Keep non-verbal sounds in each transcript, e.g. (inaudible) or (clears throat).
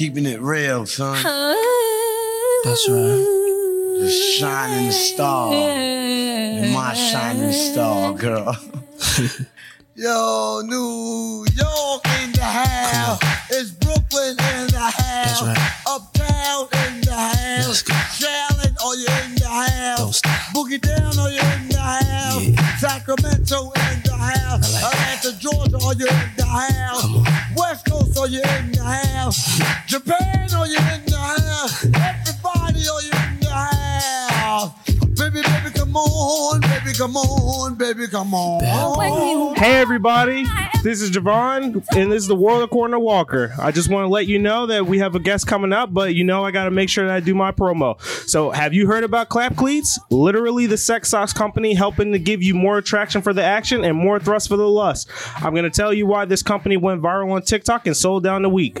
keeping it real, son. That's right. The shining star. And my shining star, girl. (laughs) Yo, New York in the house. It's Brooklyn in the house. That's right. Uptown in the house. Let's. Charlotte, oh, are you in the house? Don't. Boogie down, oh, are you in the house? Yeah. Sacramento in the house. I like. Atlanta, Georgia, oh, are you in the house? West Coast, are you in the house? Japan, are you in the house? Everybody, are you in the house? Baby, baby, come on, baby, come on, baby, come on. Hey everybody, this is Javon, and this is the World of Corner Walker. I just want to let you know that we have a guest coming up, but you know I got to make sure that I do my promo. So, have you heard about Clap Cleats? Literally, the sex socks company helping to give you more attraction for the action and more thrust for the lust. I'm going to tell you why this company went viral on TikTok and sold down the week.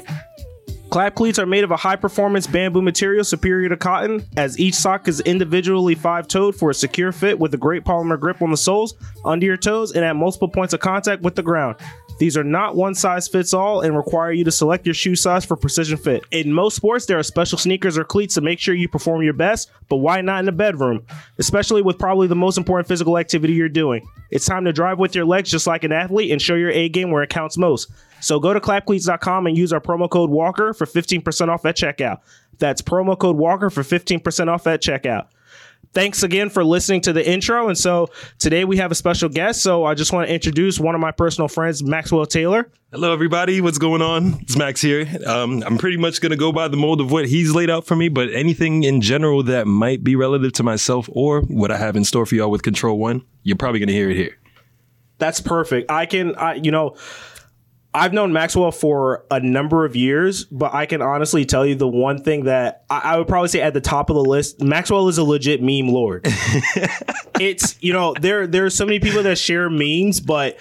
Clap cleats are made of a high performance bamboo material superior to cotton, as each sock is individually five toed for a secure fit with a great polymer grip on the soles, under your toes, and at multiple points of contact with the ground. These are not one size fits all and require you to select your shoe size for precision fit. In most sports, there are special sneakers or cleats to make sure you perform your best, but why not in the bedroom? Especially with probably the most important physical activity you're doing. It's time to drive with your legs just like an athlete and show your A game where it counts most. So go to clapcleats.com and use our promo code Walker for 15% off at checkout. That's promo code Walker for 15% off at checkout. Thanks again for listening to the intro. And so today we have a special guest. So I just want to introduce one of my personal friends, Maxwell Taylor. Hello, everybody. What's going on? It's Max here. Um, I'm pretty much going to go by the mold of what he's laid out for me, but anything in general that might be relative to myself or what I have in store for y'all with Kontrol One, you're probably going to hear it here. That's perfect. I can, I, you know, I've known Maxwell for a number of years, but I can honestly tell you the one thing that I, I would probably say at the top of the list, Maxwell is a legit meme lord. (laughs) it's you know there there are so many people that share memes, but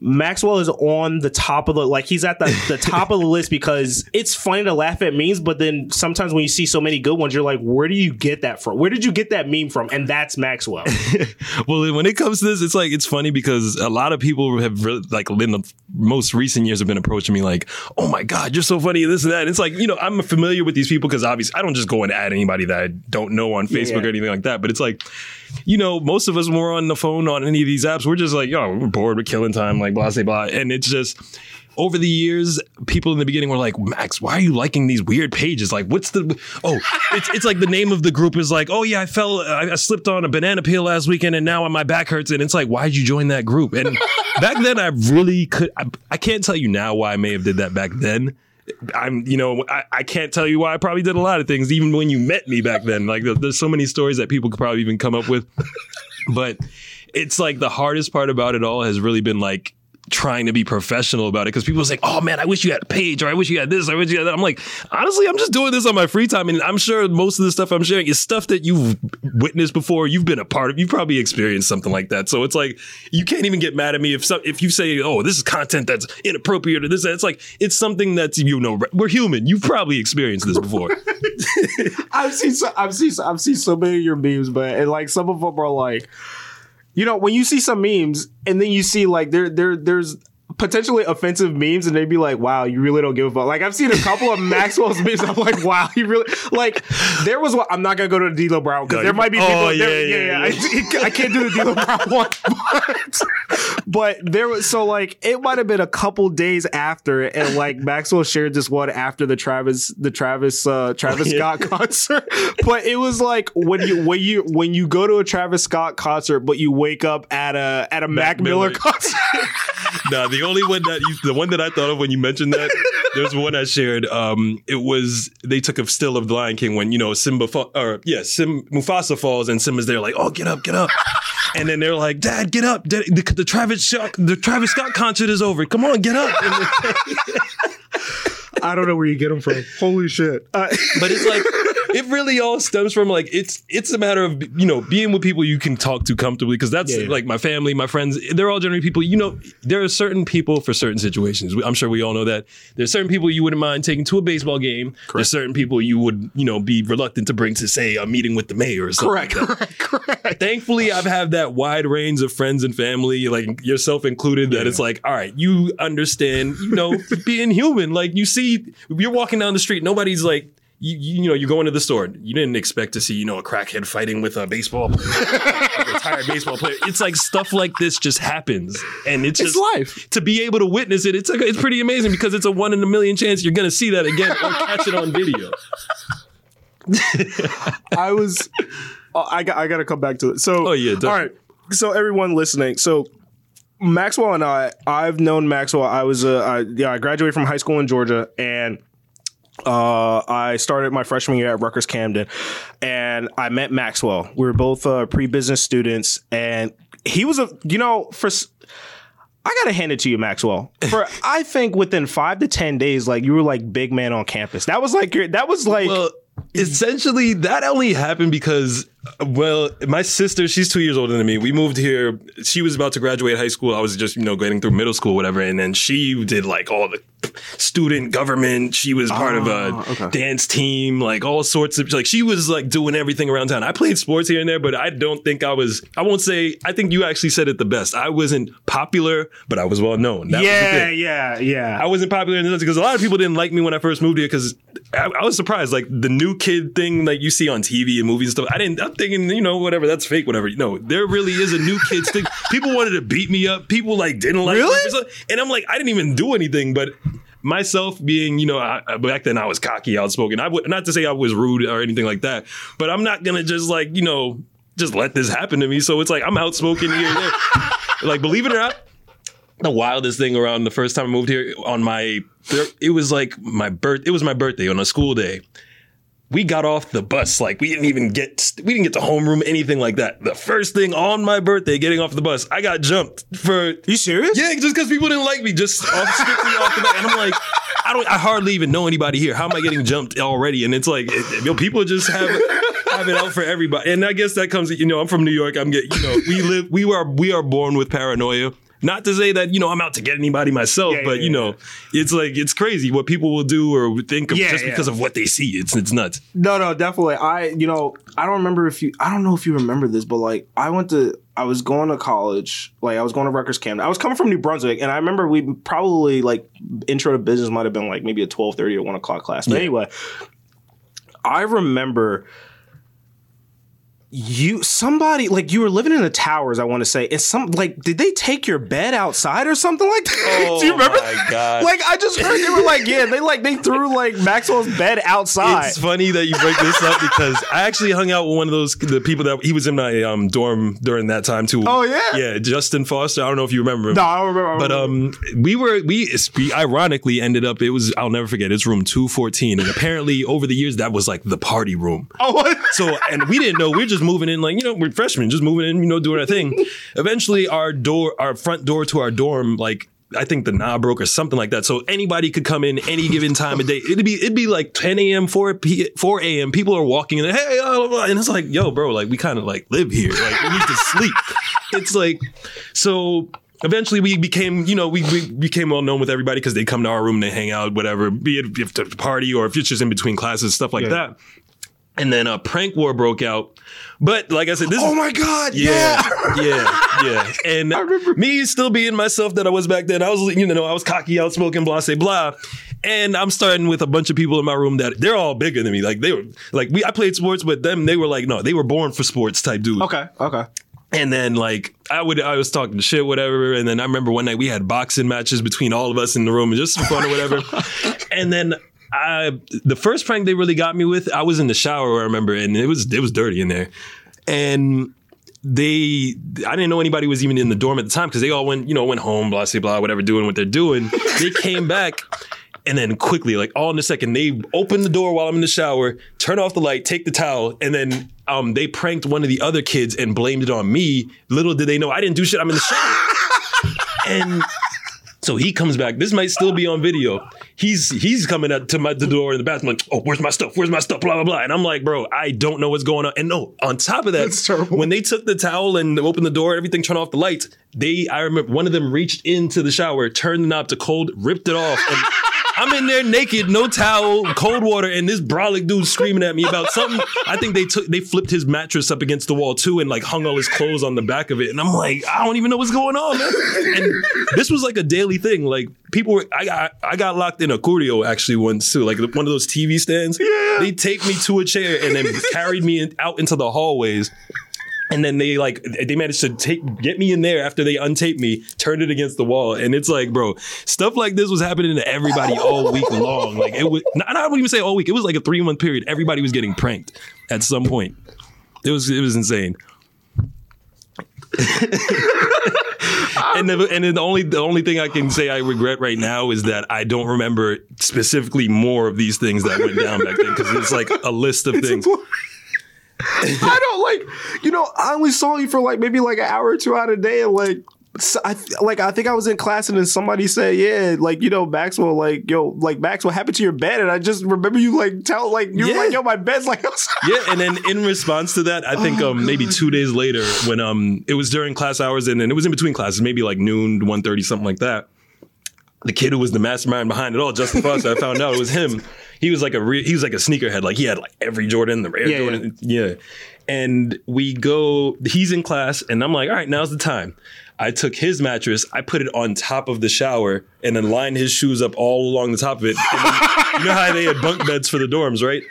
Maxwell is on the top of the like he's at the, the top of the list because it's funny to laugh at memes, but then sometimes when you see so many good ones, you're like, where do you get that from? Where did you get that meme from? And that's Maxwell. (laughs) well, when it comes to this, it's like it's funny because a lot of people have really, like the most recent years have been approaching me like, "Oh my god, you're so funny!" This and that. And it's like you know I'm familiar with these people because obviously I don't just go and add anybody that I don't know on Facebook yeah. or anything like that. But it's like, you know, most of us when we're on the phone on any of these apps, we're just like, yo, we're bored, we're killing time, like blah blah blah, and it's just. Over the years, people in the beginning were like, "Max, why are you liking these weird pages? Like, what's the? Oh, it's it's like the name of the group is like, oh yeah, I fell, I, I slipped on a banana peel last weekend, and now my back hurts. And it's like, why'd you join that group? And back then, I really could. I, I can't tell you now why I may have did that back then. I'm, you know, I, I can't tell you why I probably did a lot of things, even when you met me back then. Like, there's so many stories that people could probably even come up with. but it's like the hardest part about it all has really been like trying to be professional about it because people say, "Oh man, I wish you had a page," or "I wish you had this," or "I wish you had that." I'm like, honestly, I'm just doing this on my free time, and I'm sure most of the stuff I'm sharing is stuff that you've witnessed before, you've been a part of, you've probably experienced something like that. So it's like you can't even get mad at me if some, if you say, "Oh, this is content that's inappropriate," or this. It's like it's something that's you know we're human. You've probably experienced this before. (laughs) I've seen so, I've seen so, I've seen so many of your memes, but and like some of them are like, you know, when you see some memes and then you see like there there there's potentially offensive memes and they'd be like, wow, you really don't give a fuck. Like I've seen a couple of (laughs) Maxwell's memes. I'm like, wow, he really like. There was one. I'm not gonna go to the D'Lo Brown because No, there might be oh, people. yeah, there- yeah, yeah, I, I can't do the D'Lo Brown one, (laughs) but, but there was so like it might have been a couple days after, and like (laughs) Maxwell shared this one after the Travis the Travis uh Travis yeah. Scott concert. But it was like when you when you when you go to a Travis Scott concert, but you wake up at a at a Mac, Miller, Miller. concert. no, the only one that you, the one that I thought of when you mentioned that, (laughs) there's one I shared. Um, it was they took a still of the Lion King when you know Simba fa- or yeah, Sim Mufasa falls and Simba's there like, oh, get up, get up, (laughs) and then they're like, Dad, get up, Dad, the, the Travis Scott, the Travis Scott concert is over. Come on, get up. (laughs) I don't know where you get them from. Holy shit! Uh, but it's like it really all stems from like it's it's a matter of you know being with people you can talk to comfortably because that's Yeah, yeah. like my family, my friends. They're all generally people. You know, there are certain people for certain situations. I'm sure we all know that. There's certain people you wouldn't mind taking to a baseball game. There's certain people you would you know be reluctant to bring to say a meeting with the mayor or something. Correct, like correct, (laughs) correct. Thankfully, I've had that wide range of friends and family, like yourself included, that it's like, all right, you understand, you know, being human. Like you see, you're walking down the street, nobody's like, you, you, you know, you go into the store. You didn't expect to see, you know, a crackhead fighting with a baseball (laughs) player, a retired baseball player. It's like stuff like this just happens, and it's It's just life. to be able to witness it. It's like, it's pretty amazing because it's a one in a million chance you're gonna see that again or catch it on video. (laughs) I was. oh, I got. I got to come back to it. So. Oh, yeah, All right. So everyone listening. So Maxwell and I. I've known Maxwell. I was. Uh, I, yeah. I graduated from high school in Georgia, and uh, I started my freshman year at Rutgers Camden, and I met Maxwell. We were both uh, pre-business students, and he was a. You know, for. I gotta hand it to you, Maxwell. For (laughs) I think within five to ten days, like you were like big man on campus. That was like your. That was like. Well, essentially, that only happened because, well, my sister, she's two years older than me. We moved here. She was about to graduate high school. I was just, you know, getting through middle school, whatever. And then she did like all the student government. She was part of a Ah, okay. dance team, like all sorts of, like, she was like doing everything around town. I played sports here and there, but I don't think I was, I won't say, I think you actually said it the best. I wasn't popular, but I was well known. That was the yeah, thing. yeah, yeah. I wasn't popular in the because a lot of people didn't like me when I first moved here because I, I was surprised. Like the new kid thing that you see on TV and movies and stuff. I didn't. I'm thinking, you know, whatever. That's fake. Whatever. No, there really is a new kids thing. (laughs) People wanted to beat me up. People like didn't like. Really? some- And I'm like, I didn't even do anything, but. Myself being, you know, I, back then I was cocky, outspoken. I would not to say I was rude or anything like that, but I'm not gonna just like, you know, just let this happen to me. So it's like I'm outspoken here and there. (laughs) like, believe it or not, the wildest thing around the first time I moved here on my it was like my birth it was my birthday on a school day. We got off the bus like we didn't even get we didn't get to homeroom anything like that. The first thing on my birthday getting off the bus, I got jumped for you serious? yeah, just because people didn't like me, just off, strictly off the bat. And I'm like, I don't, I hardly even know anybody here. How am I getting jumped already? And it's like, know, people just have have it out for everybody. And I guess that comes, you know, I'm from New York. I'm getting, you know, we live, we are, we are born with paranoia. Not to say that you know I'm out to get anybody myself, Yeah, but yeah, you know, it's like it's crazy what people will do or think of Yeah, just yeah. because of what they see. It's it's nuts. No, no, definitely. I, you know, I don't remember if you, I don't know if you remember this, but like, I went to, I was going to college, like, I was going to Rutgers Camden. I was coming from New Brunswick, and I remember we probably, like, intro to business might have been like maybe a twelve thirty or 1 o'clock class. But anyway, I remember you somebody like you were living in the towers i want to say and some like did they take your bed outside or something like that (laughs) do you remember Oh my God. like i just heard they were like yeah they like they threw like maxwell's bed outside It's funny that you break this up because I actually hung out with one of those the people that he was in my um, dorm during that time too. Oh, yeah? yeah, Justin Foster. I don't know if you remember him. no i don't remember I don't But remember. um, we were we, we ironically ended up. It was I'll never forget. It's room two fourteen, and apparently over the years that was like the party room. oh what So, and we didn't know. We are just moving in, like, you know, we're freshmen, just moving in, you know, doing our thing. (laughs) Eventually, our door, our front door to our dorm, like, I think the knob broke or something like that. So anybody could come in any given time of day. It'd be it'd be like 10 a.m., 4 p 4 a.m. People are walking in, hey, blah, blah, and it's like, yo, bro, like we kind of like live here. Like we need to sleep. (laughs) It's like, so eventually we became, you know, we, we became well known with everybody because they come to our room, they hang out, whatever, be it if a party or if it's just in between classes, stuff like Yeah. that. And then a prank war broke out. But like I said, this oh my god yeah, yeah, yeah, yeah. (laughs) And remember- me still being myself that I was back then. I was, you know, I was cocky, outspoken, blah, say blah. And I'm starting with a bunch of people in my room that they're all bigger than me. Like they were, like we, I played sports, but them, they were like, no, they were born for sports type dude. okay okay And then like I would, I was talking shit, whatever. And then I remember one night we had boxing matches between all of us in the room, just for fun or whatever. (laughs) and then. I, the first prank they really got me with, I was in the shower, I remember, and it was it was dirty in there. And they I didn't know anybody was even in the dorm at the time because they all went, you know, went home, blah, blah, blah, whatever, doing what they're doing. They came back and then quickly, like all in a second, they open the door while I'm in the shower, turn off the light, take the towel, and then um, they pranked one of the other kids and blamed it on me. Little did they know I didn't do shit. I'm in the shower. and So he comes back. This might still be on video. He's he's coming up to my the door in the bathroom like, oh, where's my stuff? Where's my stuff? Blah blah blah. And I'm like, bro, I don't know what's going on. And no, on top of that, when they took the towel and opened the door, everything turned off the lights. They, I remember one of them reached into the shower, turned the knob to cold, ripped it off, and (laughs) I'm in there naked, no towel, cold water, and this brolic dude screaming at me about something. I think they took they flipped his mattress up against the wall too and like hung all his clothes on the back of it. And I'm like, I don't even know what's going on, man. And this was like a daily thing. Like people were I got I got locked in a curio actually once too, like one of those TV stands. Yeah. They taped me to a chair and then (laughs) carried me in- out into the hallways. And then they like they managed to take get me in there after they untaped me, turned it against the wall, and it's like, bro, stuff like this was happening to everybody all week long. Like it was, not, I wouldn't even say all week. It was like a three month period. Everybody was getting pranked at some point. It was it was insane. (laughs) and the, and then the only the only thing I can say I regret right now is that I don't remember specifically more of these things that went down back then because it's like a list of things. I don't like, you know, I only saw you for like maybe like an hour or two out of day, and like, so I like I think I was in class and then somebody said, yeah, like you know Maxwell, like yo, like Max, what happened to your bed? And I just remember you like tell like you were Yeah. like yo, my bed's like. (laughs) Yeah, and then in response to that, I think um, maybe two days later, when um it was during class hours and then it was in between classes, maybe like noon, 1.30, something like that. The kid who was the mastermind behind it all, Justin Foster, I found out it was him. He was like a re- he was like a sneakerhead, like he had like every Jordan, the Air Yeah, Jordan, yeah. And we go, he's in class, and I'm like, all right, now's the time. I took his mattress, I put it on top of the shower, and then lined his shoes up all along the top of it. Then, you know how they had bunk beds for the dorms, right?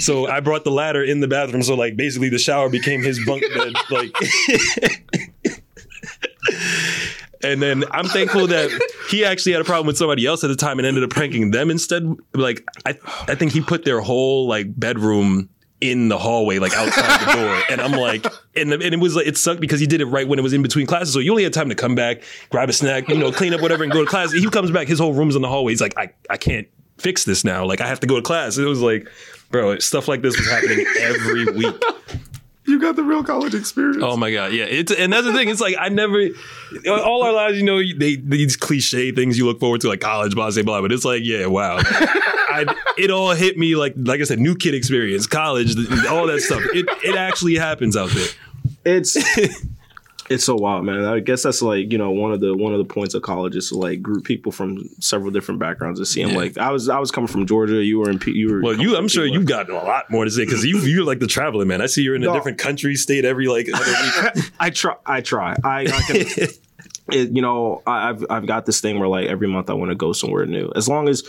So I brought the ladder in the bathroom, so like basically the shower became his bunk bed, like. (laughs) And then I'm thankful that he actually had a problem with somebody else at the time and ended up pranking them instead. Like I, I think he put their whole like bedroom in the hallway, like outside the door. (laughs) And I'm like, and, and it was like it sucked because he did it right when it was in between classes, so you only had time to come back, grab a snack, you know, clean up whatever, and go to class. He comes back, his whole room's in the hallway. He's like, I, I can't fix this now. Like I have to go to class. It was like, bro, stuff like this was happening every week. You got the real college experience. Oh my god, yeah. It's and that's the thing. It's like I never, all our lives, you know, they these cliche things you look forward to, like college, blah, blah, blah. But it's like, yeah, wow. (laughs) I, it all hit me like, like I said, new kid experience, college, all that stuff. It it actually happens out there. it's (laughs) it's so wild, man. I guess that's like you know one of the one of the points of college is to like group people from several different backgrounds and see them. Yeah. Like I was I was coming from Georgia. You were in P, you were Well, you, I'm sure P- you've gotten a lot more to say because you you're like the traveling man. I see you're in a No. different country, state every like (laughs) other week. I try. I try. I, I can. (laughs) it, you know, I, I've I've got this thing where like every month I want to go somewhere new. As long as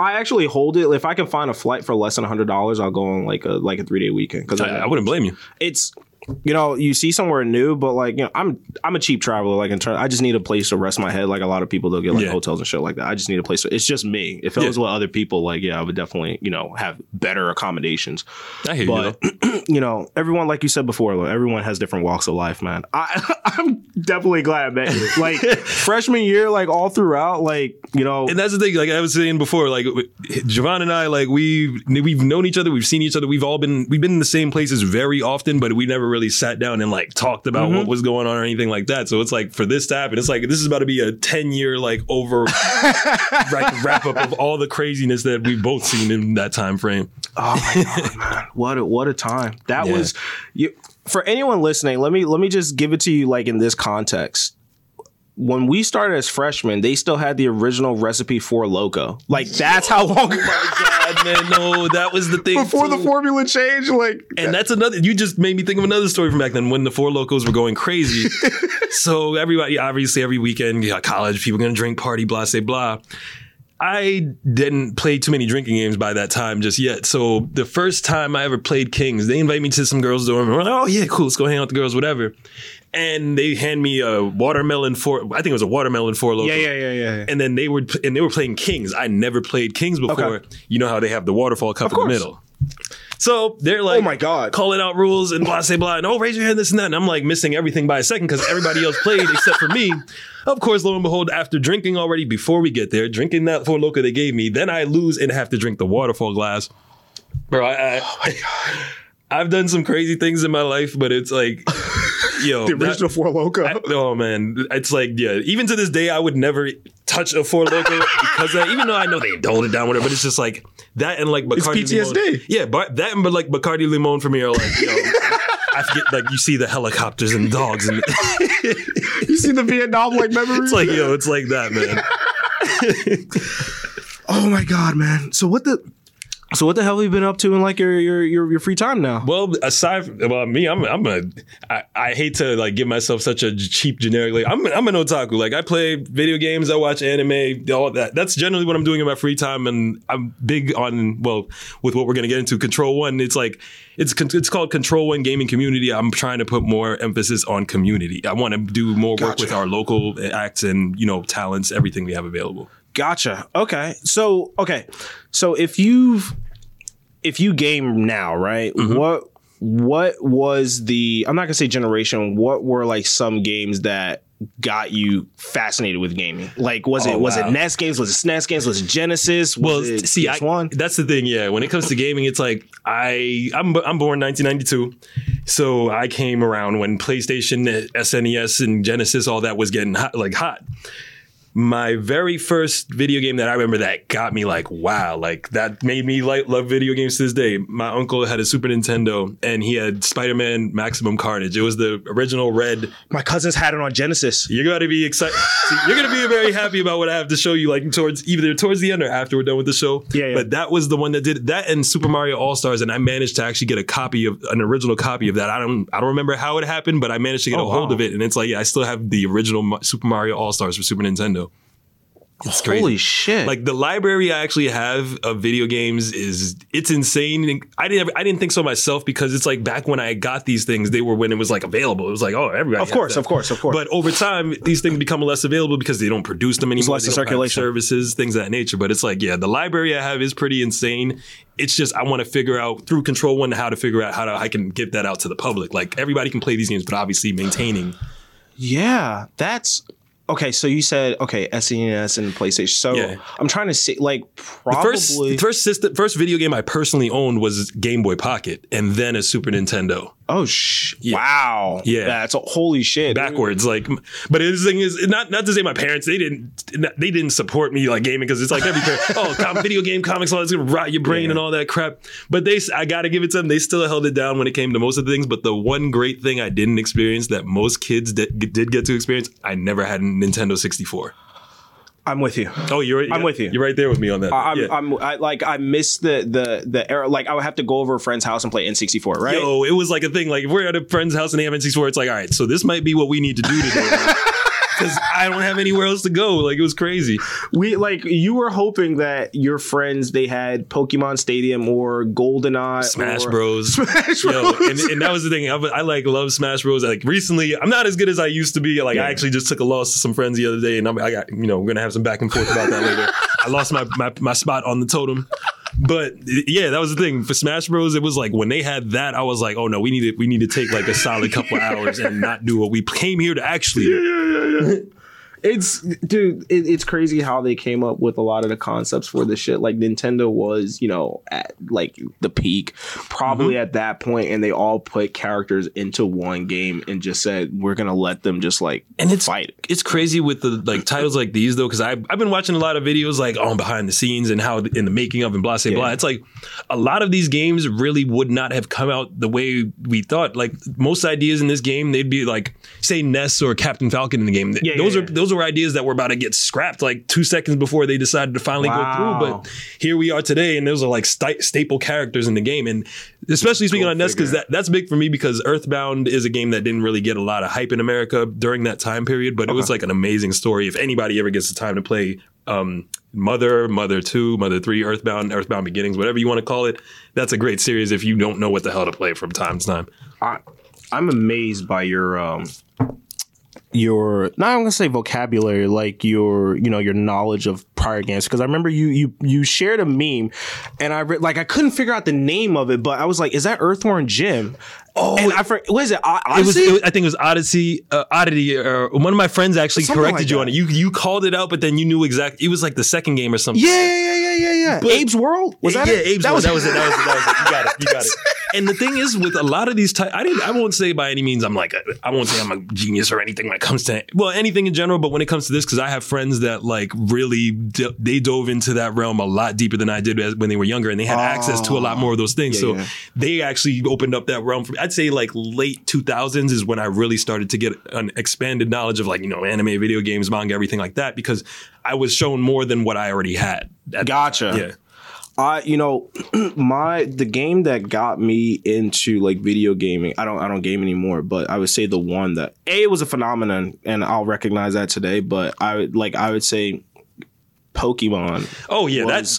I actually hold it. If I can find a flight for less than hundred dollars, I'll go on like a like a three day weekend because I, I wouldn't blame you. it's you know you see somewhere new, but like you know I'm I'm a cheap traveler. Like in turn, I just need a place to rest my head. Like a lot of people, they'll get like Yeah. hotels and shit like that. I just need a place. To, it's just me. If it was with other people, like yeah, I would definitely you know have better accommodations. I hear But you. Though. (clears throat) you know, everyone, like you said before, like, everyone has different walks of life, man. I, (laughs) I'm definitely glad I met you. Like (laughs) freshman year, like all throughout, like you know, And that's the thing, like I was saying before, like Javon and I, like we've we've known each other, we've seen each other, we've all been we've been in the same places very often, but we never really sat down and like talked about what mm-hmm. was going on or anything like that. So it's like for this to happen, it's like this is about to be a ten year like over (laughs) like, wrap up of all the craziness that we've both seen in that time frame. oh my god, man, what a what a time that Yeah. was. You for anyone listening, let me let me just give it to you like in this context. When we started as freshmen, they still had the original recipe for loco. Like that's how long oh God, man, no, that was the thing before the formula changed. Like And that's another. You just made me think of another story from back then when the four locos were going crazy. (laughs) so everybody, obviously, every weekend, got college people gonna drink, party, blah, say blah. I didn't play too many drinking games by that time just yet. So the first time I ever played Kings, they invite me to some girls' dorm. We're like, oh yeah, cool, let's go hang out with the girls, whatever. And they hand me a watermelon four. I think it was a watermelon four loco. yeah, yeah, yeah, yeah. yeah. And then they were and they were playing Kings. I never played Kings before. Okay. You know how they have the waterfall cup in the middle. So they're oh like, Oh my God. calling out rules and blah, say blah, and oh, raise your hand, this and that. And I'm like missing everything by a second because everybody else played except for me. Of course, lo and behold, after drinking already before we get there, drinking that four loca they gave me, then I lose and have to drink the waterfall glass. Bro, I, I, oh (laughs) I've done some crazy things in my life, but it's like (laughs) yo, The that- original Four Loco. I- oh man, it's like yeah. Even to this day, I would never touch a Four Loco (laughs) because even though I know they dulled it down, whatever. But it's just like that and like Bacardi It's PTSD. Limon. Yeah, but that and but like Bacardi Limon for me are like yo. (laughs) I forget, like you see the helicopters and dogs, and (laughs) you see the Vietnam like memories? it's like yo, it's like that, man. Oh my god, man. So what the so what the hell have you been up to in like your your your, your free time now? Well, aside from well, me, I'm I'm a I, I hate to like give myself such a cheap generic. Like I'm I'm an otaku. Like I play video games, I watch anime, all that. That's generally what I'm doing in my free time, and I'm big on well with what we're gonna get into. Kontrol One, it's like it's it's called Kontrol One Gaming Community. I'm trying to put more emphasis on community. I want to do more work with our local acts and you know talents, everything we have available. Gotcha. Okay. So okay. So if you've if you game now, right? Mm-hmm. What what was the I'm not gonna say generation, what were like some games that got you fascinated with gaming? Like was it Oh, was wow. it NES games? Was it SNES games? Was it Genesis? Was Well, it see, I, PS1? that's the thing. Yeah, when it comes to gaming, it's like I I'm I'm born 1992, so I came around when PlayStation, SNES, and Genesis, all that was getting hot, like hot. My very first video game that I remember that got me like wow, like that made me like love video games to this day. My uncle had a Super Nintendo and he had Spider-Man Maximum Carnage. It was the original red My cousins had it on Genesis. you're gonna be excited. you're gonna be very happy about what I have to show you, like towards either towards the end or after we're done with the show. Yeah, yeah. But that was the one that did that and Super Mario All Stars, and I managed to actually get a copy of an original copy of that. I don't I don't remember how it happened, but I managed to get Oh, a hold wow. of it, and it's like yeah, I still have the original Super Mario All Stars for Super Nintendo. It's crazy. Holy shit. Like the library I actually have of video games is it's insane. I didn't I didn't think so myself because it's like back when I got these things, they were when it was like available. It was like, oh, everybody. of has course, that. of course, of course. But over time, these things become less available because they don't produce them anymore. less They in don't have circulation. services, things of that nature. But it's like, yeah, the library I have is pretty insane. It's just I want to figure out through Kontrol One how to figure out how to I can give that out to the public. Like everybody can play these games, but obviously maintaining. Yeah, that's okay. So you said okay, SNES and PlayStation. So Yeah. I'm trying to see like The probably first, the first system, first video game I personally owned was Game Boy Pocket, and then a Super Nintendo. Oh sh wow Yeah. that's a holy shit backwards. Like, but the thing is, not not to say my parents they didn't they didn't support me like gaming because it's like every parent, oh, com- (laughs) video game comics, all that's gonna rot your brain and all that crap. But they, I gotta give it to them. They still held it down when it came to most of the things. But the one great thing I didn't experience that most kids did, did get to experience, I never had a Nintendo 64. I'm with you. Oh, you're I'm with you. You're right there with me on that. I'm, Yeah. I'm I, like I miss the the the era. Like I would have to go over a friend's house and play N64, right? Yo, it was like a thing. Like if we're at a friend's house and they have N64, it's like, all right, so this might be what we need to do today. (laughs) Because I don't have anywhere else to go. Like it was crazy. We like you were hoping that your friends they had Pokemon Stadium or GoldenEye, Smash or, Bros. (laughs) Smash Yo, Bros. and, and that was the thing. I, I like love Smash Bros. Like recently, I'm not as good as I used to be. Like I actually just took a loss to some friends the other day, and I'm, I got you know we're gonna have some back and forth about that later. (laughs) I lost my, my my spot on the totem. But yeah, that was the thing for Smash Bros. It was like when they had that, I was like, oh no, we need to we need to take like a solid couple (laughs) hours and not do what we came here to actually. do. It's dude, it, it's crazy how they came up with a lot of the concepts for this shit. Like Nintendo was, you know, at like the peak, probably Mm-hmm. at that point, and they all put characters into one game and just said we're gonna let them just like And it's fight. it's crazy with the like titles like these though because I've, I've been watching a lot of videos like on behind the scenes and how in the making of and blah blah blah. It's like a lot of these games really would not have come out the way we thought. Like most ideas in this game, they'd be like say Ness or Captain Falcon in the game. Yeah, those yeah, are yeah. Those were ideas that were about to get scrapped like two seconds before they decided to finally Wow. go through. But here we are today, and those are like sta- staple characters in the game. And especially speaking Go on Ness because that, that's big for me because Earthbound is a game that didn't really get a lot of hype in America during that time period, but it was like an amazing story. If anybody ever gets the time to play um, Mother, Mother 2, Mother 3, Earthbound, Earthbound Beginnings, whatever you want to call it, that's a great series if you don't know what the hell to play from time to time. I, I'm amazed by your um your not I'm gonna say vocabulary, like your you know your knowledge of prior games. Because I remember you you you shared a meme, and I re- like I couldn't figure out the name of it, but I was like, is that Earthworm Jim? Oh, and I for, what is it? O- It was, it was- I think it was Odyssey, uh, Oddity. Uh, one of my friends actually Something corrected like you on it. You you called it out, but then you knew exactly. It was like the second game or something. yeah, yeah, yeah, yeah, yeah, yeah. But- Abe's World was that? yeah, it? Abe's World. That was it. That was it. That was it. You got it. You got (laughs) it. And the thing is, with a lot of these, ty- I didn't. I won't say by any means I'm like. A, I won't say I'm a genius or anything when it comes to well anything in general. But when it comes to this, because I have friends that like really d- they dove into that realm a lot deeper than I did as, when they were younger, and they had access to a lot ah. more of those things. so yeah. they actually opened up that realm. For, I'd say like late 2000s is when I really started to get an expanded knowledge of like you know anime, video games, manga, everything like that because I was shown more than what I already had. Gotcha. Yeah. I you know (clears throat) my the game that got me into like video gaming. I don't I don't game anymore, but I would say the one that a was a phenomenon, and I'll recognize that today. But I would like I would say Pokemon. Oh yeah, was- that's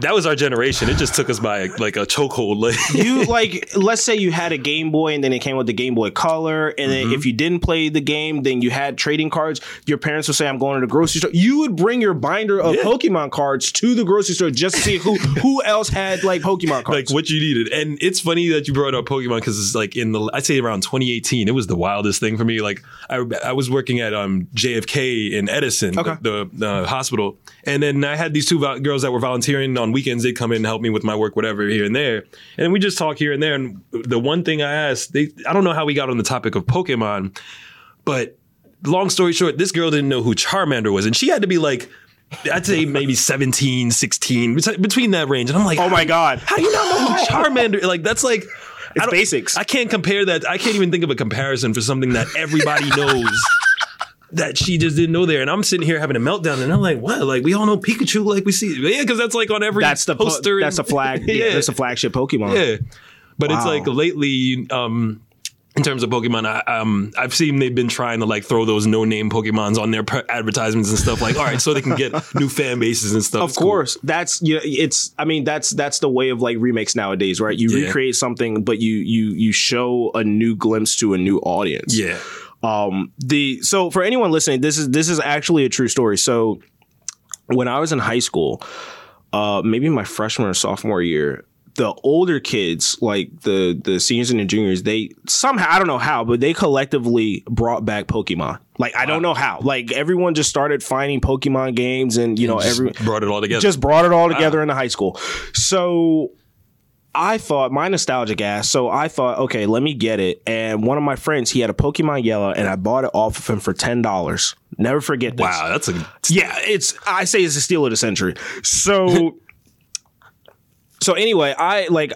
that was our generation. It just took us by like a chokehold. Like you (laughs) like let's say you had a Game Boy and then it came with the Game Boy Color, and then if you didn't play the game, then you had trading cards. Your parents would say, "I'm going to the grocery store." You would bring your binder of Pokemon cards to the grocery store just to see who (laughs) who else had like Pokemon cards. like what you needed. And it's funny that you brought up Pokemon because it's like in the I'd say around 2018, it was the wildest thing for me. Like I, I was working at um JFK in Edison, Okay. the, the uh, hospital, and then I had these two vol- girls that were volunteering on weekends. They'd come in and help me with my work, whatever, here and there, and we just talk here and there. And the one thing I asked, they I don't know how we got on the topic of Pokemon, but long story short, this girl didn't know who Charmander was, and she had to be like. I'd say maybe 17, 16, between that range. And I'm like, oh my god! how do you not know who Charmander? Like that's like I basics. I can't compare that. I can't even think of a comparison for something that everybody knows. That she just didn't know there, and I'm sitting here having a meltdown, and I'm like, "What? Like we all know Pikachu, like we see, yeah, because that's like on every That's the po- poster. that's a flag. (laughs) yeah, that's a flagship Pokemon. yeah, but it's like lately, um, in terms of Pokemon, I, um, I've seen they've been trying to like throw those no name Pokemons on their advertisements and stuff. Like, all right, so they can get (laughs) new fan bases and stuff. Of It's cool. course, that's you know, it's. I mean, that's that's the way of like remakes nowadays, right? You Yeah. recreate something, but you you you show a new glimpse to a new audience. Yeah. Um, the so for anyone listening, this is this is actually a true story. So when I was in high school, uh, maybe my freshman or sophomore year, the older kids, like the the seniors and the juniors, they somehow I don't know how, but they collectively brought back Pokemon. Like I don't know how. Like everyone just started finding Pokemon games, and you know every brought it all together. just brought it all together in the high school. So I thought my nostalgic ass. So I thought, okay, let me get it. And one of my friends, he had a Pokemon Yellow, and I bought it off of him for ten dollars. Never forget this. wow, that's a Yeah, it's I say it's a steal of the century. So (laughs) so anyway, I like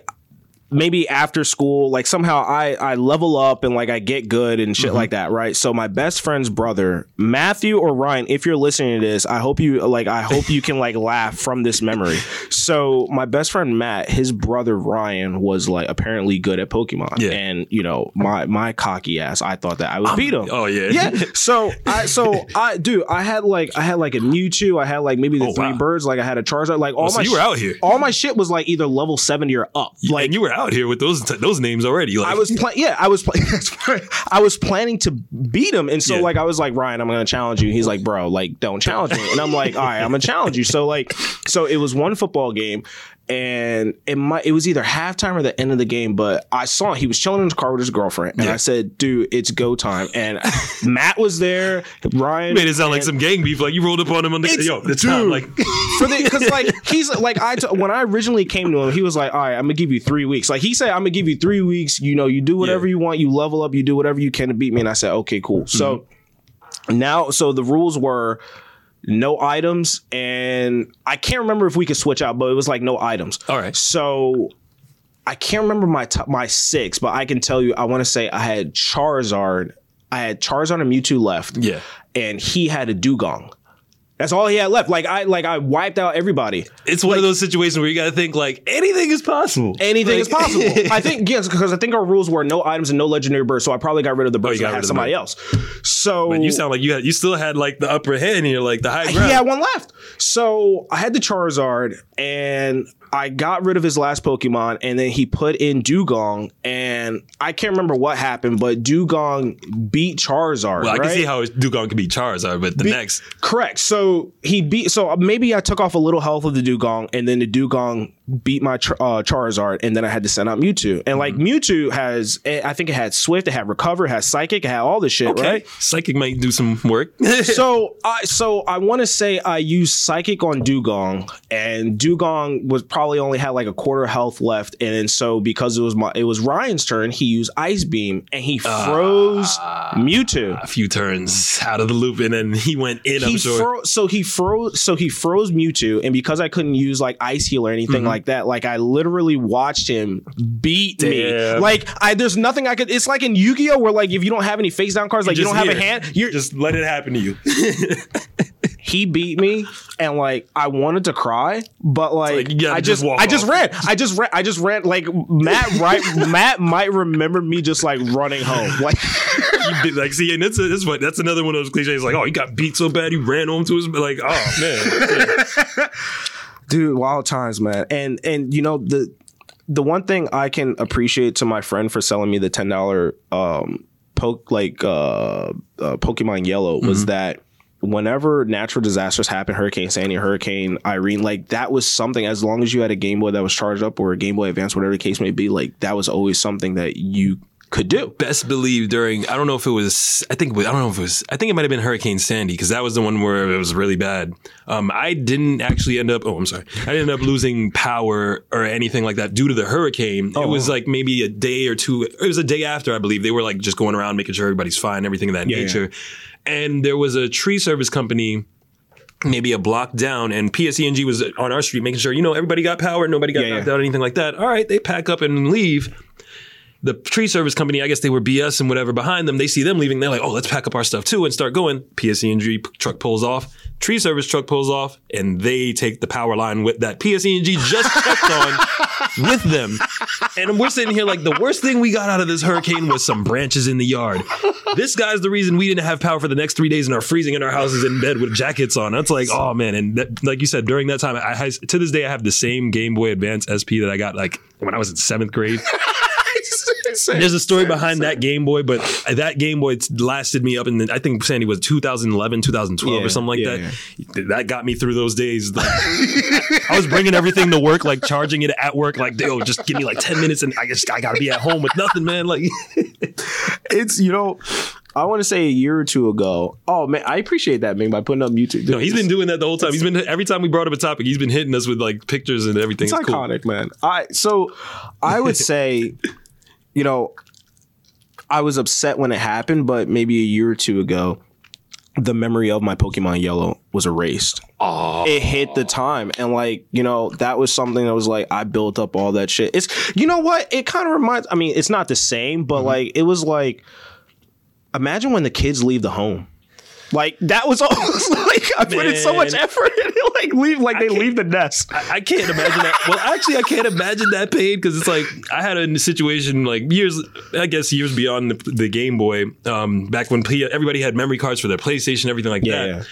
maybe after school, like somehow I I level up and like I get good and shit mm-hmm. like that, right? So my best friend's brother, Matthew or Ryan, if you're listening to this, I hope you like I hope you can like laugh from this memory. (laughs) So my best friend Matt, his brother Ryan was like apparently good at Pokemon. Yeah. And you know, my my cocky ass, I thought that I would beat him. oh, yeah. Yeah. So I so (laughs) I dude, I had like I had like a Mewtwo, I had like maybe the Oh, three wow. birds, like I had a Charizard, like all so my you were out here. All my shit was like either level 70 or up. like you were out here with those those names already. Like I was playing. Yeah, I was playing. (laughs) I was planning to beat him, and so Yeah. like I was like Ryan, I'm gonna challenge you. He's like, bro, like don't challenge me, and I'm like, all right, I'm gonna challenge you. So like, so it was one football game. And it might it was either halftime or the end of the game, but I saw he was chilling in his car with his girlfriend, and Yeah. I said, "Dude, it's go time." And (laughs) Matt was there, Ryan made it sound like some gang beef. Like you rolled up on him on the It's- yo, it's time. Like (laughs) for the because like he's like I t- when I originally came to him, he was like, "All right, I'm gonna give you three weeks." Like he said, "I'm gonna give you three weeks. You know, you do whatever Yeah. you want, you level up, you do whatever you can to beat me." And I said, "Okay, cool." So mm-hmm. now, so the rules were no items, and I can't remember if we could switch out, but it was like no items. All right. So I can't remember my top, my six, but I can tell you, I want to say I had Charizard. I had Charizard and Mewtwo left yeah. and he had a Dewgong. That's all he had left. Like I like I wiped out everybody. It's one of those situations where you got to think like anything is possible. Anything is (laughs) possible. I think yes, because I think our rules were no items and no legendary birds. So I probably got rid of the oh, birds you and I had somebody bird. else. So But you sound like you had you still had like the upper hand and you're like the high (laughs) he ground. had one left. So I had the Charizard and I got rid of his last Pokemon and then he put in Dewgong and I can't remember what happened, but Dewgong beat Charizard. well, I right? can see how Dewgong can beat Charizard, but the next Correct. So he beat. So maybe I took off a little health of the Dewgong, and then the Dewgong beat my uh, Charizard, and then I had to send out Mewtwo. And like Mewtwo has, eh, I think it had Swift, it had Recover, it had Psychic, it had all this shit, right? Psychic might do some work. (laughs) so I so I want to say I used Psychic on Dewgong, and Dewgong was probably only had like a quarter health left, and then so because it was my it was Ryan's turn, he used Ice Beam and he froze Mewtwo. a few turns out of the loop, and then he went in. He sure. fro- so he froze so he froze Mewtwo, and because I couldn't use like Ice Heal or anything Mm-hmm. like that, like I literally watched him beat me. Like I there's nothing I could. It's like in Yu Gi Oh, where like if you don't have any face down cards, like you don't have a hand, you're just let it happen to you. (laughs) he beat me and like I wanted to cry, but like, like, I just just I just ran. I just ran I just ran like Matt right (laughs) Matt might remember me just like running home. Like did, like, see, and that's a, that's what that's another one of those cliches. Like, oh, he got beat so bad, he ran home to his like, oh man. (laughs) dude, wild times, man. And and you know the the one thing I can appreciate to my friend for selling me the ten dollar um poke like uh, uh Pokemon Yellow was that whenever natural disasters happen, Hurricane Sandy, Hurricane Irene, like that was something. As long as you had a Game Boy that was charged up or a Game Boy Advance, whatever the case may be, like that was always something that you could do. Best believe during I don't know if it was I think I don't know if it was I think it might have been Hurricane Sandy because that was the one where it was really bad. Um, I didn't actually end up oh I'm sorry I didn't end up losing power or anything like that due to the hurricane. It was like maybe a day or two. It was a day after I believe they were like just going around making sure everybody's fine, everything of that Yeah, nature. And there was a tree service company maybe a block down and PSE&G was on our street making sure, you know, everybody got power, nobody got Yeah, knocked yeah. out, anything like that. All right, they pack up and leave. The tree service company, I guess they were BS and whatever behind them. They see them leaving. They're like, oh, let's pack up our stuff too and start going. PSE&G truck pulls off. Tree service truck pulls off and they take the power line with that PSE&G just checked on with them. And we're sitting here like the worst thing we got out of this hurricane was some branches in the yard. This guy's the reason we didn't have power for the next three days and are freezing in our houses in bed with jackets on. That's like, oh man. And that, like you said, during that time, I, I to this day I have the same Game Boy Advance SP that I got like when I was in seventh grade. There's a story behind that Game Boy, but that Game Boy lasted me up in the, I think Sandy was 2011, 2012 Yeah, or something like yeah, that. That got me through those days. Like, (laughs) I was bringing everything to work, like charging it at work, like, yo, just give me like 10 minutes and I guess I gotta be at home with nothing, man. Like, (laughs) It's you know, I want to say a year or two ago. Oh man, I appreciate that man by putting up YouTube. no, he's been doing that the whole time. He's been every time we brought up a topic, he's been hitting us with like pictures and everything. It's It's, cool. iconic, man. I so I would (laughs) say, you know, I was upset when it happened, but maybe a year or two ago, the memory of my Pokemon Yellow was erased. Oh. It hit the time, and like you know, that was something that was like I built up all that shit. It's you know what? It kind of reminds. I mean, it's not the same, but mm-hmm. like it was like, imagine when the kids leave the home. Like that was (laughs) almost like I put in so much effort and like leave like they leave the nest. I can't imagine that. Well, actually, I can't imagine that pain because it's like I had a situation like years, I guess years beyond the, the Game Boy. Um, back when P- everybody had memory cards for their PlayStation, everything like Yeah, that.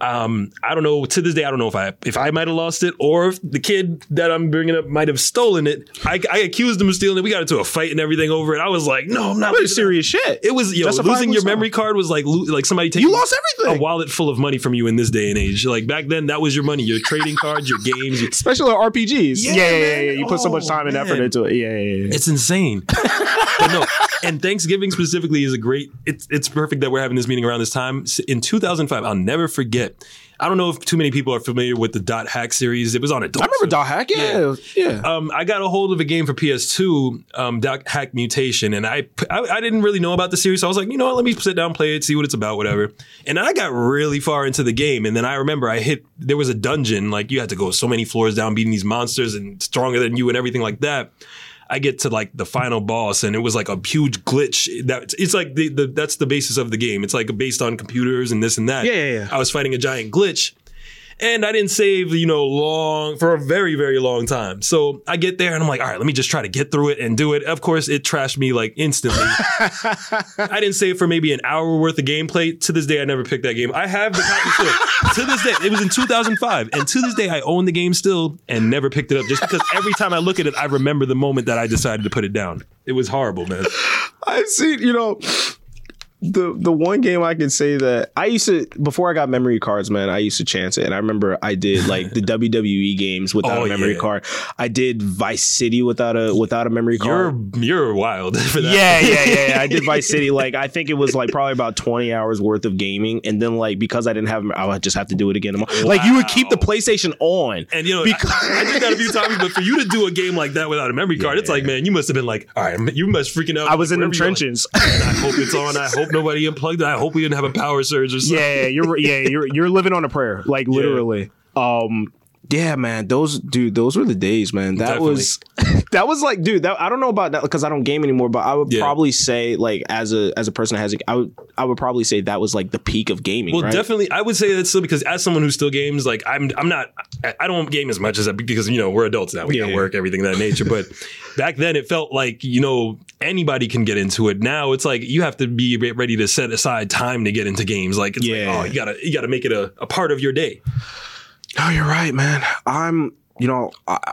Um, I don't know. To this day, I don't know if I if I might have lost it or if the kid that I'm bringing up might have stolen it. I, I accused him of stealing it. We got into a fight and everything over it. I was like, no, I'm not. But leaving it's serious shit. It was yo losing your memory card was like lo- like somebody taking You lost everything. a wallet full of money from you in this day and age. Like back then, that was your money, your trading cards, your games. Your, Especially on RPGs. Yeah, Yeah, yeah, yeah. You put so much Oh, time and effort into it. Yeah, yeah, yeah. It's insane. (laughs) but no, and Thanksgiving specifically is a great. It's it's perfect that we're having this meeting around this time in 2005. I'll never forget. I don't know if too many people are familiar with the Dot Hack series. It was on Adult I remember. Dot Hack. Yeah, yeah. Um, I got a hold of a game for PS2, um, Dot Hack Mutation, and I, I I didn't really know about the series, so I was like, you know what, let me sit down, play it, see what it's about, whatever. And I got really far into the game, and then I remember I hit there was a dungeon, like you had to go so many floors down, beating these monsters and stronger than you and everything like that. I get to like the final boss, and it was like a huge glitch. That it's like the, the that's the basis of the game. It's like based on computers and this and that. Yeah, yeah, yeah. I was fighting a giant glitch. And I didn't save, you know, long for a very, very long time. So I get there and I'm like, all right, let me just try to get through it and do it. Of course, it trashed me like instantly. (laughs) I didn't save for maybe an hour worth of gameplay. To this day, I never picked that game. I have the copy still. (laughs) to this day, it was in 2005. And to this day, I own the game still and never picked it up just because every time I look at it, I remember the moment that I decided to put it down. It was horrible, man. I see. You know, the the one game I can say that I used to before I got memory cards, man. I used to chance it, and I remember I did like the (laughs) WWE games without Oh, a memory yeah. card. I did Vice City without a without a memory card. You're you're wild (laughs) for that. yeah, yeah, yeah, yeah. I did (laughs) Vice City. Like I think it was like probably about twenty hours worth of gaming, and then like because I didn't have, oh, I would just have to do it again. tomorrow. Like you would keep the PlayStation on, And you know, Because- I, I did that a few times, but for you to do a game like that without a memory card, it's like, man, you must have been like, all right, you must freaking out. I was in them wherever you're like, trenches. I hope it's on. I hope nobody unplugged it. I hope we didn't have a power surge or something. yeah, yeah, you're yeah, you're you're living on a prayer, like (laughs) literally. Um, yeah, man, those dude, those were the days, man. That Definitely. was (laughs) that was like, dude, that I don't know about that because I don't game anymore, but I would Yeah. probably say like as a as a person that has, a, I would I would probably say that was like the peak of gaming. Well, right? definitely, I would say that still because as someone who still games, like I'm, I'm not, I- don't game as much as that because you know we're adults now, we Yeah, got yeah. work, everything of that nature. But (laughs) back then, it felt like you know anybody can get into it. Now it's like you have to be ready to set aside time to get into games. Like, it's Yeah. like, oh, you gotta, you gotta make it a, a part of your day. No, you're right, man. I'm, you know, I,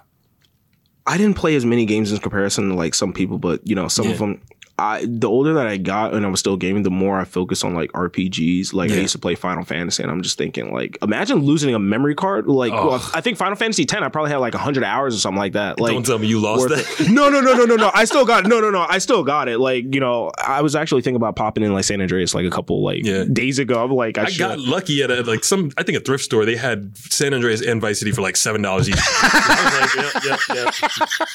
I didn't play as many games in comparison to like some people, but you know, some Yeah. of them. I the older that I got and I was still gaming, the more I focused on like RPGs. Like I used to play Final Fantasy, and I'm just thinking, like, imagine losing a memory card. Like, Oh. well, I think Final Fantasy X, I probably had like hundred hours or something like that. Like, Don't tell me you lost that. it. No, no, no, no, no, no. I still got no, no, no. I still got it. Like, you know, I was actually thinking about popping in like San Andreas like a couple like Yeah. days ago. I'm like, I, I got lucky at a, like some, I think a thrift store. They had San Andreas and Vice City for like seven dollars each. (laughs) I was like, yep, yep,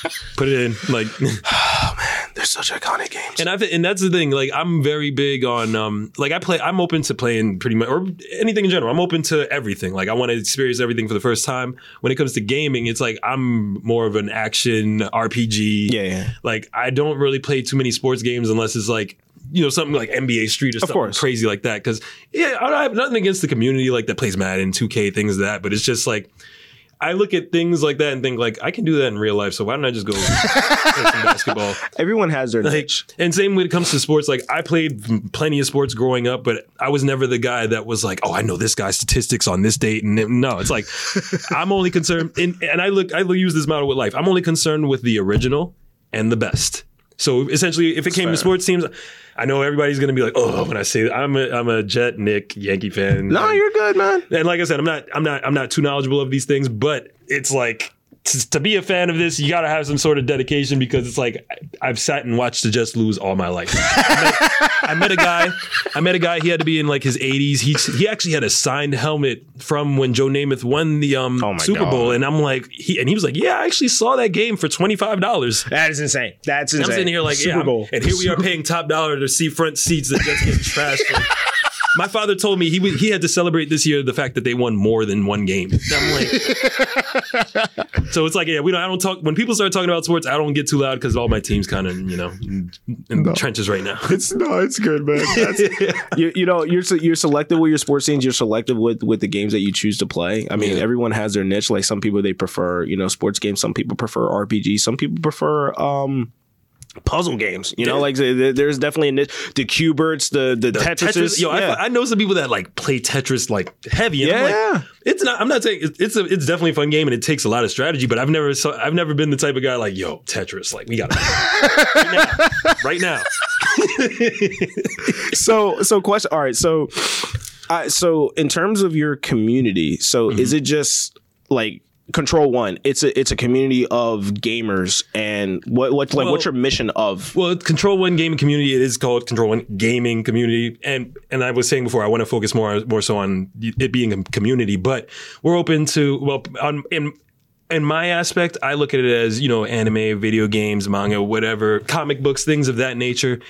yep. Put it in, like. Oh (laughs) (sighs) man, they're such iconic games. And I and that's the thing. Like I'm very big on um like I play. I'm open to playing pretty much or anything in general. I'm open to everything. Like I want to experience everything for the first time. When it comes to gaming, it's like I'm more of an action RPG. Yeah, yeah. Like I don't really play too many sports games unless it's like. You know, something like NBA Street or something crazy like that. Because yeah, I I have nothing against the community like that plays Madden, 2K, things like that. But it's just like I look at things like that and think like I can do that in real life. So why don't I just go play some (laughs) basketball? Everyone has their Like, niche. and same when it comes to sports, like I played plenty of sports growing up, but I was never the guy that was like, oh, I know this guy's statistics on this date. And no, it's like (laughs) I'm only concerned, and, and I look, I use this model with life. I'm only concerned with the original and the best. So essentially, if it came to sports teams, I know everybody's to be like, oh, when I say that, I'm a, I'm a Jet, Knick, Yankee fan. No, you're good, man. And like I said, I'm not, I'm not, I'm not too knowledgeable of these things, but it's like to, to be a fan of this, you got to have some sort of dedication because it's like I've sat and watched the Jets lose all my life. I met, I met a guy, I met a guy. He had to be in like his 80s. He he actually had a signed helmet from when Joe Namath won the um, Oh Super God. Bowl, and I'm like, he and he was like, yeah, I actually saw that game for twenty five dollars. That is insane. That's insane. I'm sitting here like, Super yeah, I'm- Bowl. and here we are paying top dollar to see front seats that just get trashed. (laughs) Like, my father told me he would, he had to celebrate this year the fact that they won more than one game. (laughs) I'm like, (laughs) so it's like, yeah, we don't. I don't talk when people start talking about sports. I don't get too loud because all my teams kind of you know in, in the trenches right now. (laughs) It's no, it's good, man. That's, you, you know, you're you're selective with your sports teams. You're selective with with the games that you choose to play. I mean, Yeah. everyone has their niche. Like some people they prefer, you know, sports games. Some people prefer RPG. Some people prefer um puzzle games. You know, Yeah. like there's definitely a niche. The Cuberts, the the, Tetris. Tetris, yo, yeah. I, I know some people that like play Tetris like heavy. And I'm like, Yeah. it's not. I'm not saying it's it's, a, it's definitely a fun game and it takes a lot of strategy. But I've never saw, I've never been the type of guy like yo Tetris. Like we got right now, (laughs) right now. (laughs) so so question all right so uh, so in terms of your community so Mm-hmm. is it just like Kontrol One it's a it's a community of gamers and what what like what's your mission of Well, Kontrol One Gaming Community. It is called Kontrol One Gaming Community, and and I was saying before, I want to focus more more so on it being a community, but we're open to well on in. In my aspect, I look at it as, you know, anime, video games, manga, whatever, comic books, things of that nature.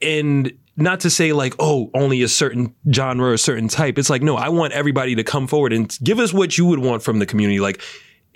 And not to say like, oh, only a certain genre or a certain type. It's like, no, I want everybody to come forward and give us what you would want from the community. Like,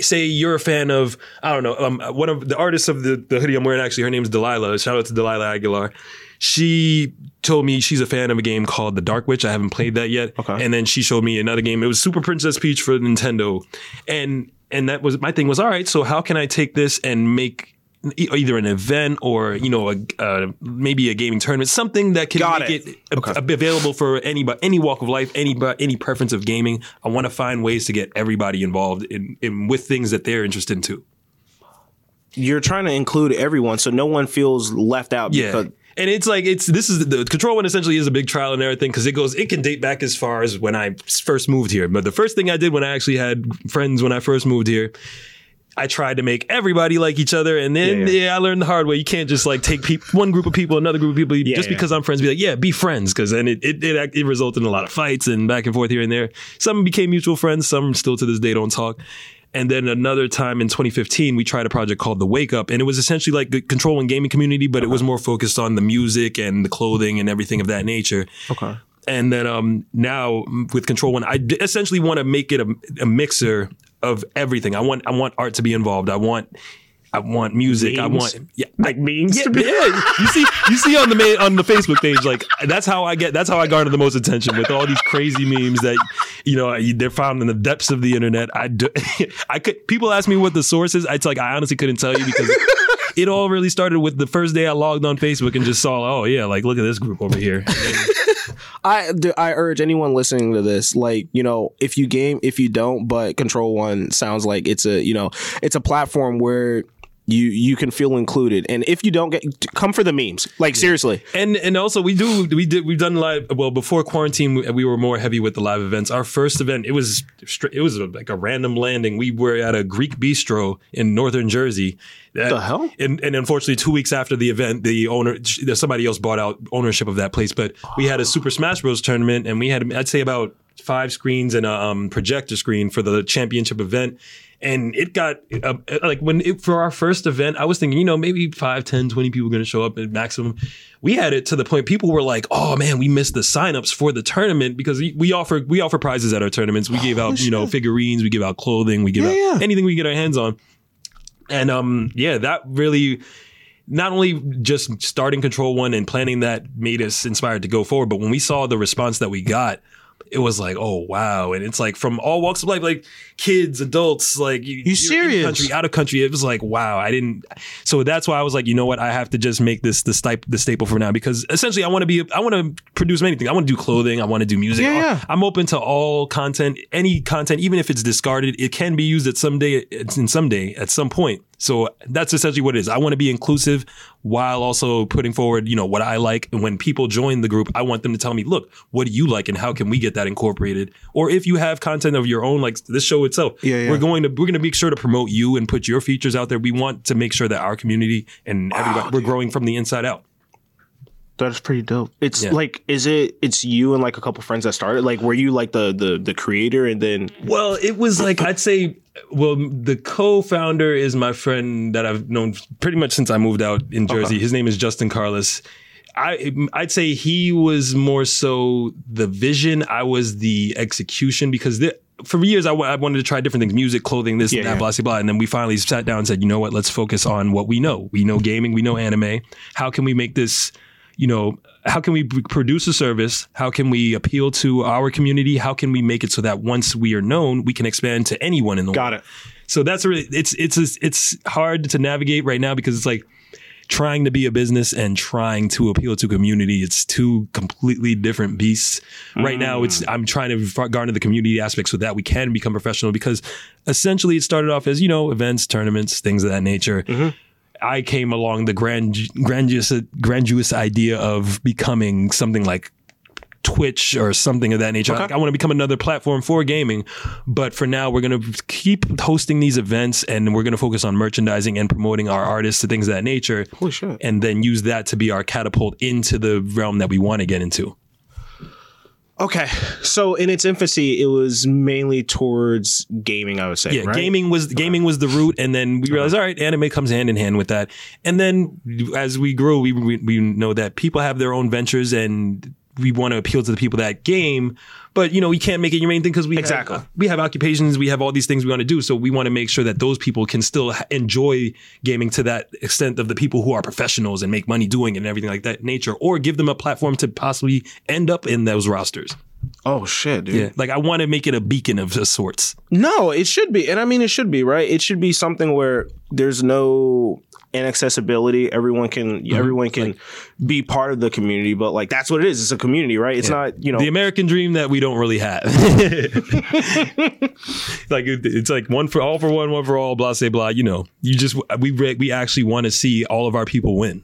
say you're a fan of, I don't know, um, one of the artists of the, the hoodie I'm wearing, actually, her name is Delilah. Shout out to Delilah Aguilar. She told me she's a fan of a game called The Dark Witch. I haven't played that yet. Okay. And then she showed me another game. It was Super Princess Peach for Nintendo. And and that was my thing was all right, so how can I take this and make either an event or you know a, uh, maybe a gaming tournament, something that can Got make it. it, a- a- available for any any walk of life, any any preference of gaming. I want to find ways to get everybody involved in, in with things that they're interested in too. you're trying to include everyone so no one feels left out Yeah, because and it's like it's this is the Kontrol One essentially is a big trial and error thing because it goes it can date back as far as when I first moved here. But the first thing I did when I actually had friends when I first moved here. I tried to make everybody like each other, and then Yeah, yeah, yeah. I learned the hard way. You can't just like take peop one group of people, another group of people, just yeah. because I'm friends. Be like, yeah, be friends, because then it it, it it resulted in a lot of fights and back and forth here and there. Some became mutual friends, some still to this day don't talk. And then another time in 2015, we tried a project called The Wake Up, and it was essentially like the Kontrol One gaming community, but it was more focused on the music and the clothing and everything of that nature. Okay. And then um, now with Kontrol One, I d- essentially want to make it a, a mixer of everything. I want I want art to be involved. I want I want music. I want yeah, Like memes yeah, to be- yeah. You see, you see on the main, on the Facebook page, like that's how I get. That's how I garner the most attention with all these crazy memes that you know they're found in the depths of the internet. I do, (laughs) I could. People ask me what the source is. It's like I honestly couldn't tell you because it all really started with the first day I logged on Facebook and just saw, oh yeah, like look at this group over here. I do, I urge anyone listening to this, like you know, if you game, if you don't, but Kontrol One sounds like it's a you know, it's a platform where you you can feel included, and if you don't get, come for the memes. Like seriously, And and also we do we did we've done live well before quarantine we, we were more heavy with the live events. Our first event it was it was like a random landing. We were at a Greek bistro in northern Jersey. That- The hell? And, and unfortunately, two weeks after the event, the owner somebody else bought out ownership of that place. But we had a Super Smash Bros tournament, and we had I'd say about five screens and a um, projector screen for the championship event. And it got uh, like when it, for our first event, I was thinking, you know, maybe 5, 10, 20 people going to show up at maximum. We had it to the point people were like, "Oh man, we missed the signups for the tournament because we, we offer we offer prizes at our tournaments. We gave out, you know, figurines, we give out clothing, we give out yeah. anything we get our hands on." And um, yeah, that really not only just starting Kontrol One and planning that made us inspired to go forward, but when we saw the response that we got, it was like, oh wow! And it's like from all walks of life, like kids, adults, like you, you serious? country, out of country. It was like, wow! I didn't. So that's why I was like, you know what? I have to just make this the staple, the staple for now because essentially, I want to be, I want to produce many things. I want to do clothing. I want to do music. Yeah, yeah. I'm open to all content, any content, even if it's discarded, it can be used at some day, it's in some day, at some point. So that's essentially what it is. I want to be inclusive while also putting forward, you know, what I like. And when people join the group, I want them to tell me, look, what do you like and how can we get that incorporated? Or if you have content of your own, like this show itself, Yeah, yeah. we're going to we're going to make sure to promote you and put your features out there. We want to make sure that our community and everybody oh, we're growing from the inside out. That's pretty dope. it's Yeah. like is it? It's you and like a couple friends that started. Like, were you like the the the creator, and then Well, it was like I'd say. Well, the co-founder is my friend that I've known pretty much since I moved out in Jersey. His name is Justin Carlos. I I'd say he was more so the vision. I was the execution because for years I I wanted to try different things, music, clothing, this and that, yeah. blah blah blah. And then we finally sat down and said, you know what? Let's focus on what we know. We know gaming. We know anime. How can we make this? You know, how can we produce a service? How can we appeal to our community? How can we make it so that once we are known, we can expand to anyone in the got world? Got it? So that's really it's it's it's hard to navigate right now because it's like trying to be a business and trying to appeal to community. It's two completely different beasts. Right now, it's mm. I'm trying to garner the community aspect so that we can become professional because essentially it started off as you know events, tournaments, things of that nature. Mm-hmm. I came along the grand, grandiose, grandiose idea of becoming something like Twitch or something of that nature. Like, I want to become another platform for gaming, but for now we're going to keep hosting these events and we're going to focus on merchandising and promoting our artists and things of that nature. Holy shit! And then use that to be our catapult into the realm that we want to get into. Okay, so in its infancy, it was mainly towards gaming. I would say, Yeah, right? gaming was gaming was the root, and then we realized, all right, anime comes hand in hand with that. And then as we grew, we we, we know that people have their own ventures, and we want to appeal to the people that game. But you know, we can't make it your main thing because we Exactly. have, we have occupations, we have all these things we want to do. So we want to make sure that those people can still enjoy gaming to that extent of the people who are professionals and make money doing it and everything like that nature, or give them a platform to possibly end up in those rosters. Oh shit, dude. Yeah, like I want to make it a beacon of sorts. No, it should be. And I mean, it should be, right? It should be something where there's no inaccessibility. Everyone can, Mm-hmm. everyone can be part of the community, but like, that's what it is. It's a community, right? It's not, you know, the American dream that we don't really have. (laughs) like it- it's like one for all for one, one for all, blah say blah. You know, you just we re- we actually want to see all of our people win.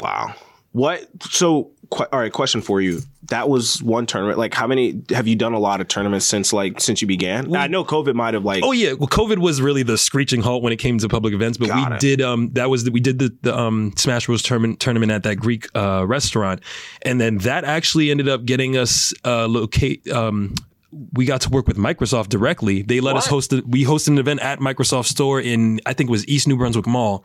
Wow. What? So, qu- all right. Question for you. That was one tournament. Like, how many have you done? A lot of tournaments since like since you began. I know COVID might have like. Oh yeah, well, COVID was really the screeching halt when it came to public events. But we it. did um that was the, we did the, the um Smash Bros tournament tournament at that Greek uh, restaurant, and then that actually ended up getting us uh locate um. We got to work with Microsoft directly. They let us host. A, we hosted an event at Microsoft Store in I think it was East New Brunswick Mall,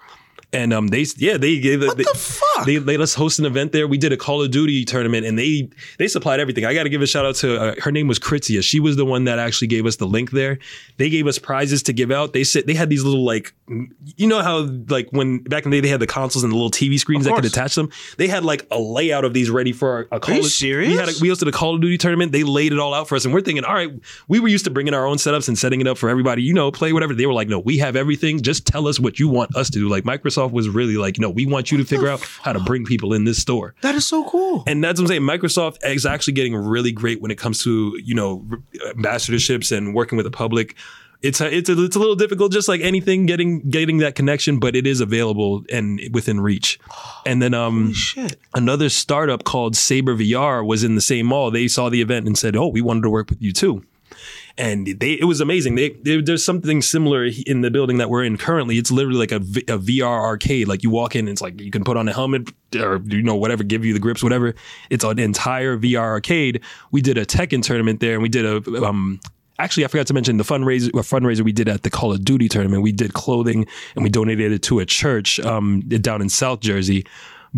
and um they yeah they gave what the fuck? they let us host an event there. We did a Call of Duty tournament, and they they supplied everything. I got to give a shout out to uh, her name was Kritzia. She was the one that actually gave us the link there. They gave us prizes to give out. They said they had these little like you know how like when back in the day they had the consoles and the little TV screens that could attach them. They had like a layout of these ready for our, a Call you of, serious? We had a, we hosted a Call of Duty tournament. They laid it all out for us, and we're thinking, all right, we were used to bringing our own setups and setting it up for everybody. You know, play whatever. They were like, no, we have everything. Just tell us what you want us to do. Like Microsoft was really like, no, we want you to figure out how to bring people in this store. that is so cool. And that's what I'm saying. Microsoft is actually getting really great when it comes to you know ambassadorships and working with the public. It's a, it's a, it's a little difficult, just like anything, getting getting that connection, but it is available and within reach. And then um, another startup called Saber VR was in the same mall. They saw the event and said, "Oh, we wanted to work with you too." And they, it was amazing. They, they, there's something similar in the building that we're in currently. It's literally like a, VR arcade. Like you walk in, it's like you can put on a helmet or you know whatever, give you the grips, whatever. It's an entire VR arcade. We did a Tekken tournament there, and we did a um, Actually, I forgot to mention the fundraiser a fundraiser we did at the Call of Duty tournament. We did clothing and we donated it to a church um, down in South Jersey.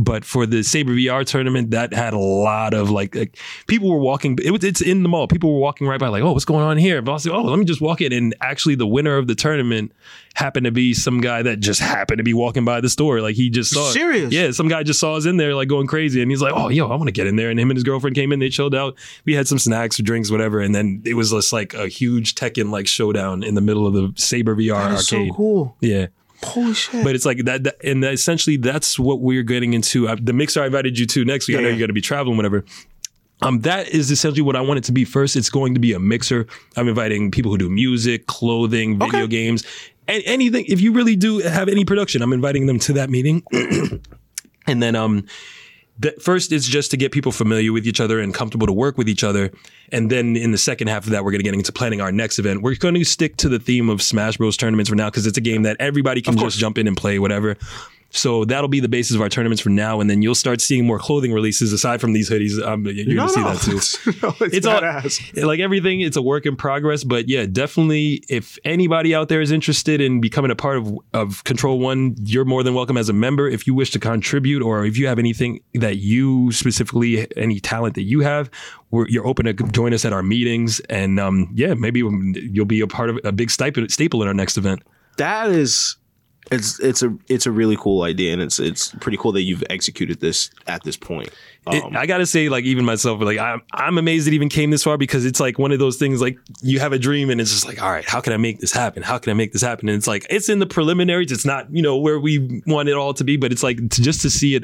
But for the Saber VR tournament, that had a lot of like, like people were walking. It was it's in the mall. People were walking right by, like, oh, what's going on here? But I was like, oh, let me just walk in. And actually, the winner of the tournament happened to be some guy that just happened to be walking by the store. Like he just saw. it. Serious? Yeah, some guy just saw us in there like going crazy, and he's like, oh, yo, I want to get in there. And him and his girlfriend came in. They chilled out. We had some snacks or drinks, whatever, and then it was just like a huge Tekken like showdown in the middle of the Saber VR is so cool. Yeah. Holy shit. But it's like that, that- and essentially that's what we're getting into. Uh, the mixer I invited you to next week. I know you're going to be traveling, whatever. Um, that is essentially what I want it to be. First, it's going to be a mixer. I'm inviting people who do music, clothing, video Okay. games, and anything. If you really do have any production, I'm inviting them to that meeting. (clears throat) and then, um, the, first is just to get people familiar with each other and comfortable to work with each other. And then in the second half of that, we're going to get into planning our next event. We're going to stick to the theme of Smash Bros. tournaments for now because it's a game that everybody can just jump in and play, whatever. So that'll be the basis of our tournaments for now, and then you'll start seeing more clothing releases aside from these hoodies. Um, you're No, gonna see no. that too. (laughs) no, it's, It's all badass. like everything. It's a work in progress, but yeah, definitely. If anybody out there is interested in becoming a part of of Kontrol One, you're more than welcome as a member. If you wish to contribute, or if you have anything that you specifically, any talent that you have, we're, you're open to join us at our meetings, and um, yeah, maybe you'll be a part of a big staple staple in our next event. that is it's it's a it's a really cool idea and it's it's pretty cool that you've executed this at this point. It- Um, I gotta say, like even myself, like I'm I'm amazed it even came this far because it's like one of those things like you have a dream and it's just like, all right, how can I make this happen? How can I make this happen? And it's like it's in the preliminaries. It's not you know where we want it all to be, but it's like to, just to see it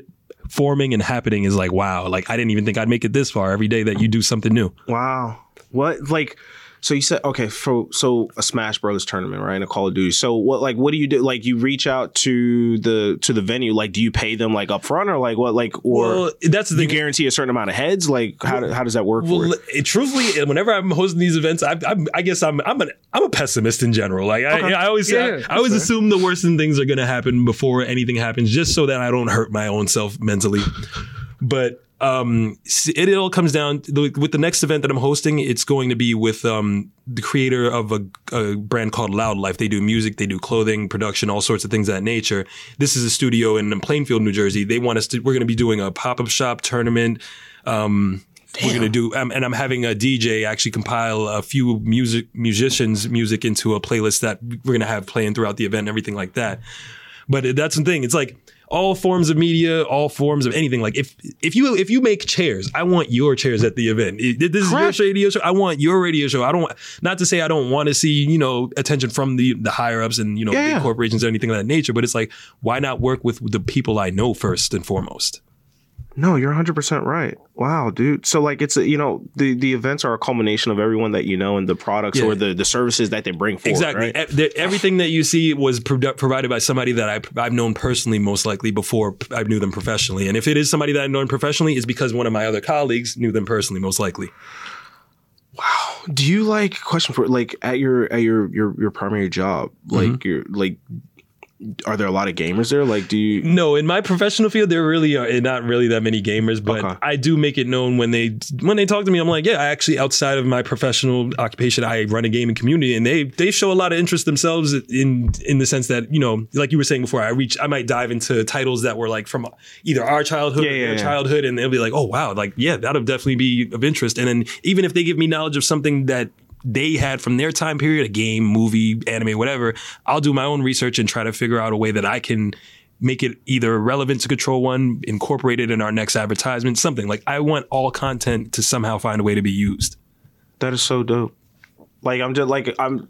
forming and happening is like wow. Like I didn't even think I'd make it this far. Every day that you do something new. Wow. What like so you said okay for so a Smash Brothers tournament, right? And a Call of Duty. So what like what do you do? Like you reach out to the to the venue, like do you pay them like up front or like what like or Well, that's the you guarantee a certain amount of heads? Like how, do- how does that work for Well, it? it, truthfully, whenever I'm hosting these events, I, I, I guess I'm I'm an I'm a pessimist in general. Like I, I always Yeah, I, I always assume the worst in things are going to happen before anything happens, just so that I don't hurt my own self mentally. but um, s- it, all comes down to, with the next event that I'm hosting. It's going to be with um, the creator of a, a brand called Loud Life. They do music, they do clothing, production, all sorts of things of that nature. This is a studio in Plainfield, New Jersey. They want us to. We're going to be doing a pop up shop tournament. Um, we're gonna do, um, and I'm having a DJ actually compile a few music musicians' music into a playlist that we're gonna have playing throughout the event and everything like that. But that's the thing; it's like all forms of media, all forms of anything. Like if if you if you make chairs, I want your chairs at the event. It- this is your Correct. radio show. I want your radio show. I don't. Not to say I don't want to see you know attention from the the higher ups and you know Yeah, big corporations or anything of that nature. But it's like why not work with the people I know first and foremost. No, you're 100% right. Wow, dude. So like it's a, you know, the the events are a culmination of everyone that you know and the products Yeah. or the the services that they bring forward, Exactly. right? E- the- Everything that you see was provided by somebody that I, I've known personally, most likely before I knew them professionally. And if it is somebody that I know professionally, it's because one of my other colleagues knew them personally, most likely. Wow. Do you like question for like at your at your your your primary job, like Mm-hmm. your like are there a lot of gamers there? Like do you No, in my professional field, there really are eh, not really that many gamers, but Okay. I do make it known when they when they talk to me. I'm like, yeah, I actually outside of my professional occupation, I run a gaming community, and they they show a lot of interest themselves in in the sense that you know, like you were saying before, I reach I might dive into titles that were like from either our childhood Yeah, or yeah, their yeah. childhood, and they'll be like, oh wow, like yeah, that'll definitely be of interest. And then even if they give me knowledge of something that they had from their time period, a game, movie, anime, whatever, I'll do my own research and try to figure out a way that I can make it either relevant to Kontrol One, incorporate it in our next advertisement, something like I want all content to somehow find a way to be used. That is so dope. Like I'm just like I'm.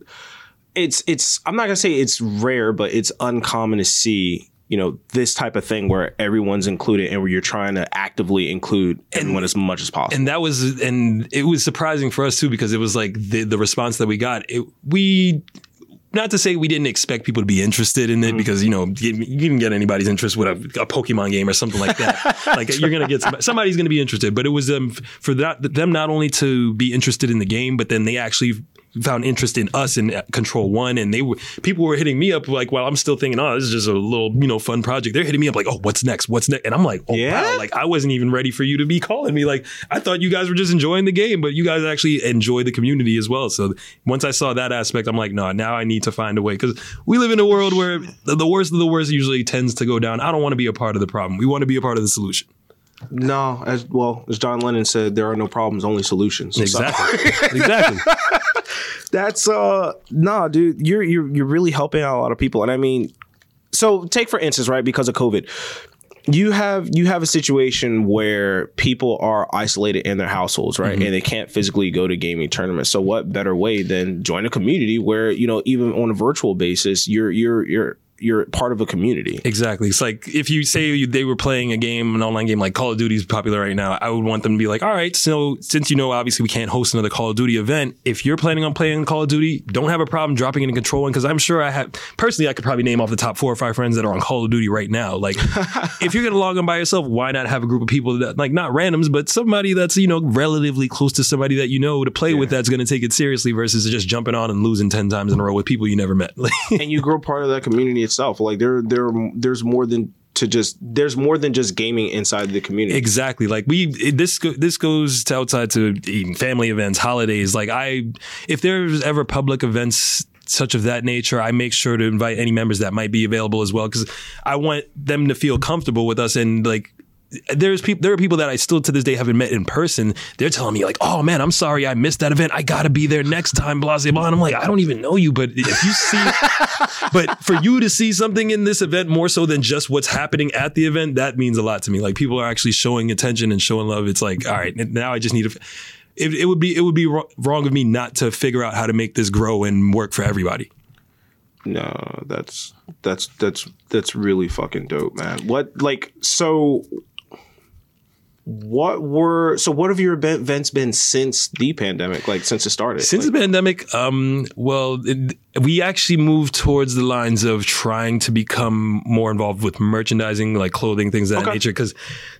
It's it's I'm not gonna say it's rare, but it's uncommon to see you know this type of thing where everyone's included and where you're trying to actively include everyone as much as possible. and that was and it was surprising for us too because it was like the the response that we got it, we not to say we didn't expect people to be interested in it because you know you, you can get anybody's interest with a, a Pokemon game or something like that. (laughs) like you're gonna get somebody, somebody's gonna be interested, but it was um, for that them not only to be interested in the game, but then they actually found interest in us in uh, Kontrol One, and they were people were hitting me up like while I'm still thinking, oh, this is just a little you know fun project. They're hitting me up like, oh, what's next? What's next? And I'm like, oh Yeah? wow, like I wasn't even ready for you to be calling me. Like I thought you guys were just enjoying the game, but you guys actually enjoy the community as well. So once I saw that aspect, I'm like, no, now I need to find a way because we live in a world where the the worst of the worst usually tends to go down. I don't want to be a part of the problem. We want to be a part of the solution. no, as well as John Lennon said, there are no problems, only solutions. Exactly. (laughs) exactly. That's uh nah, dude. You're you're you're really helping out a lot of people, and I mean, so take for instance, right? Because of COVID, you have you have a situation where people are isolated in their households, right, and they can't physically go to gaming tournaments. So what better way than join a community where you know even on a virtual basis, you're you're you're you're part of a community. Exactly. It's like if you say you- they were playing a game, an online game like Call of Duty is popular right now, I would want them to be like, all right, so since you know, obviously we can't host another Call of Duty event, if you're planning on playing Call of Duty, don't have a problem dropping it in Kontrol One because I'm sure I have, personally, I could probably name off the top four or five friends that are on Call of Duty right now. Like, (laughs) if you're going to log on by yourself, why not have a group of people that, like, not randoms, but somebody that's, you know, relatively close to somebody that you know to play with that's going to take it seriously versus just jumping on and losing 10 times in a row with people you never met. (laughs) And you grow part of that community itself. Like there there there's more than to just there's more than just gaming inside the community. Exactly. Like we, this this goes to outside to family events, holidays. Like I, if there's ever public events such of that nature, I make sure to invite any members that might be available as well because I want them to feel comfortable with us and like. There's people. There are people that I still to this day haven't met in person. They're telling me like, "Oh man, I'm sorry I missed that event. I gotta be there next time." Blah blah blah. And I'm like, I don't even know you, but if you see, (laughs) but for you to see something in this event more so than just what's happening at the event, that means a lot to me. Like people are actually showing attention and showing love. It's like, all right, now I just need to. It, it would be it would be wrong of me not to figure out how to make this grow and work for everybody. No, that's that's that's that's really fucking dope, man. What like so what were so what have your events been since the pandemic like since it started Since Like, the pandemic, um, well, it, we actually moved towards the lines of trying to become more involved with merchandising, like clothing, things of that Okay. nature. Because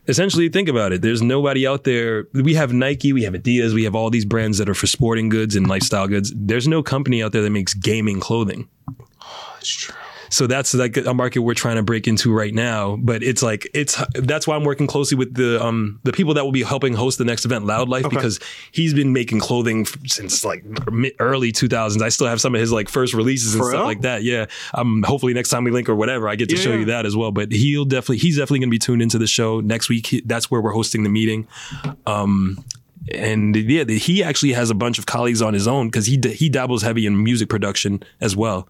essentially, think about it. There's nobody out there. We have Nike, we have Adidas, we have all these brands that are for sporting goods and lifestyle goods. There's no company out there that makes gaming clothing. that's true. So that's like a market we're trying to break into right now. But it's like it's that's why I'm working closely with the um the people that will be helping host the next event, Loud Life, because he's been making clothing since like early 2000s. I still have some of his like first releases and For stuff real? like that. Yeah. Um. Hopefully next time we link or whatever, I get to Yeah, show yeah. you that as well. But he'll definitely he's definitely going to be tuned into the show next week. He, that's where we're hosting the meeting. Um. And yeah, he actually has a bunch of colleagues on his own because he d- he dabbles heavy in music production as well.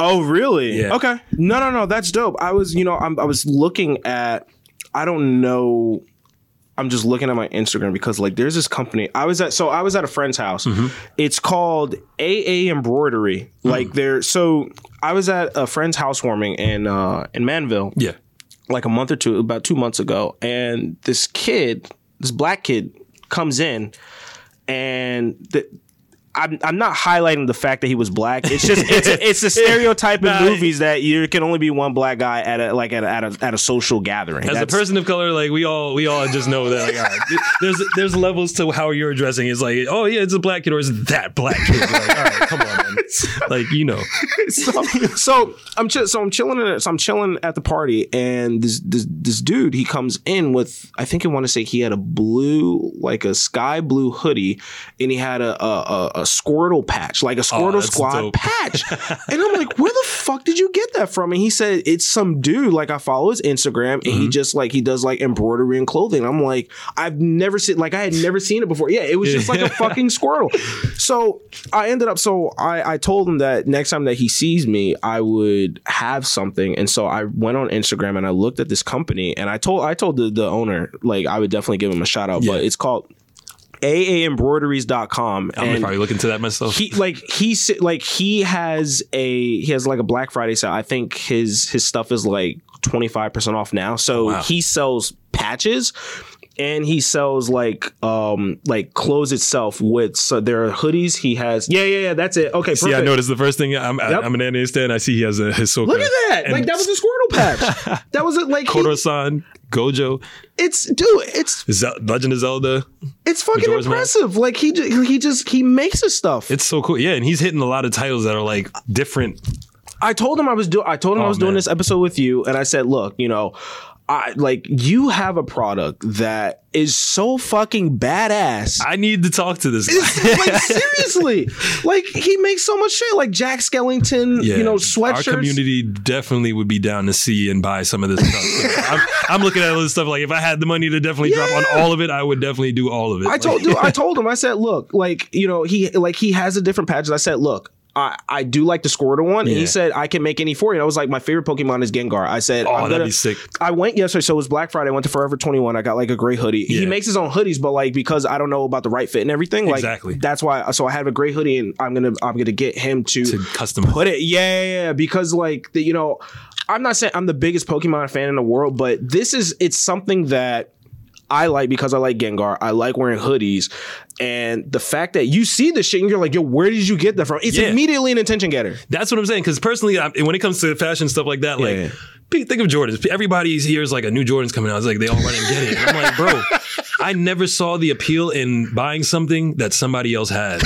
Oh, really? Yeah. Okay. No, no, no. That's dope. I was, you know, I'm, I was looking at. I don't know. I'm just looking at my Instagram because like there's this company. I was at so I was at a friend's house. Mm-hmm. It's called AA Embroidery. Mm. Like they're so I was at a friend's housewarming in uh in Manville. Yeah. like a month or two, about two months ago, and this kid, this black kid, comes in, and the. I'm, I'm not highlighting the fact that he was black. It's just it's a, (laughs) it's a stereotype in Nah. movies that you can only be one black guy at a like at a, at a, at a social gathering. As a person of color, like we all we all just know that like all right, th- there's there's levels to how you're addressing. It's like, oh yeah, it's a black kid or it's that black kid. Like, all right, come on. (laughs) Like you know, (laughs) so, so I'm chill, so I'm chilling at so I'm chilling at the party and this this this dude he comes in with I think I want to say he had a blue like a sky blue hoodie and he had a a, a, a Squirtle patch like a Squirtle Oh, Squad dope. patch. (laughs) And I'm like where the fuck did you get that from? And he said it's some dude like I follow his Instagram and Mm-hmm. he just like he does like embroidery and clothing. I'm like I've never seen like I had never seen it before. Yeah it was just like a fucking Squirtle. So I ended up so I I told him that next time that he sees me I would have something and so I went on Instagram and I looked at this company and I told I told the, the owner like I would definitely give him a shout out Yeah. but it's called aaembroideries.com I'm gonna and probably look into that myself. he like he's like he has a he has like a Black Friday sale. I think his his stuff is like 25% off now. So oh, Wow. he sells patches and he sells like um like clothes itself with so there are hoodies he has yeah yeah yeah that's it okay See, I noticed the first thing. I'm Yep. I'm an anime stan. I see he has a Hisoka. look at that like that was a Squirtle patch (laughs) that was it like he- Gojo, it's dude it's Zel- Legend of Zelda. it's fucking Majora's Mask. impressive like he he just he makes his stuff It's so cool. Yeah, and he's hitting a lot of titles that are like different. I told him I was doing. I told him I Oh, was doing this episode with you, and I said, "Look, you know, I like you have a product that is so fucking badass." I need to talk to this guy. like (laughs) seriously, like he makes so much shit. Like Jack Skellington, you know, sweatshirt. Our community definitely would be down to see and buy some of this stuff. (laughs) I'm, I'm looking at all this stuff like if I had the money to definitely drop on all of it, I would definitely do all of it. I Like, told you. I (laughs) told him. I said, "Look, like you know, he like he has a different patches." I said, "Look." I, I do like to the Squirtle one, and he said I can make any four. you. And I was like, my favorite Pokemon is Gengar. I said, Oh, I'm that'd gonna- be sick. I went yesterday, so it was Black Friday. I went to Forever 21. I got like a gray hoodie. He makes his own hoodies, but like because I don't know about the right fit and everything, like Exactly. that's why. So I have a gray hoodie, and I'm gonna I'm gonna get him to, To custom put it. Yeah, yeah, yeah, because like the, you know, I'm not saying I'm the biggest Pokemon fan in the world, but this is it's something that. I like because I like Gengar. I like wearing hoodies, and the fact that you see the shit and you're like, "Yo, where did you get that from?" It's Yeah. immediately an attention getter. That's what I'm saying. Because personally, I, when it comes to fashion stuff like that, like Yeah. think of Jordans. Everybody hears like a new Jordan's coming out. It's like they all run and get it. I'm like, bro, (laughs) I never saw the appeal in buying something that somebody else had.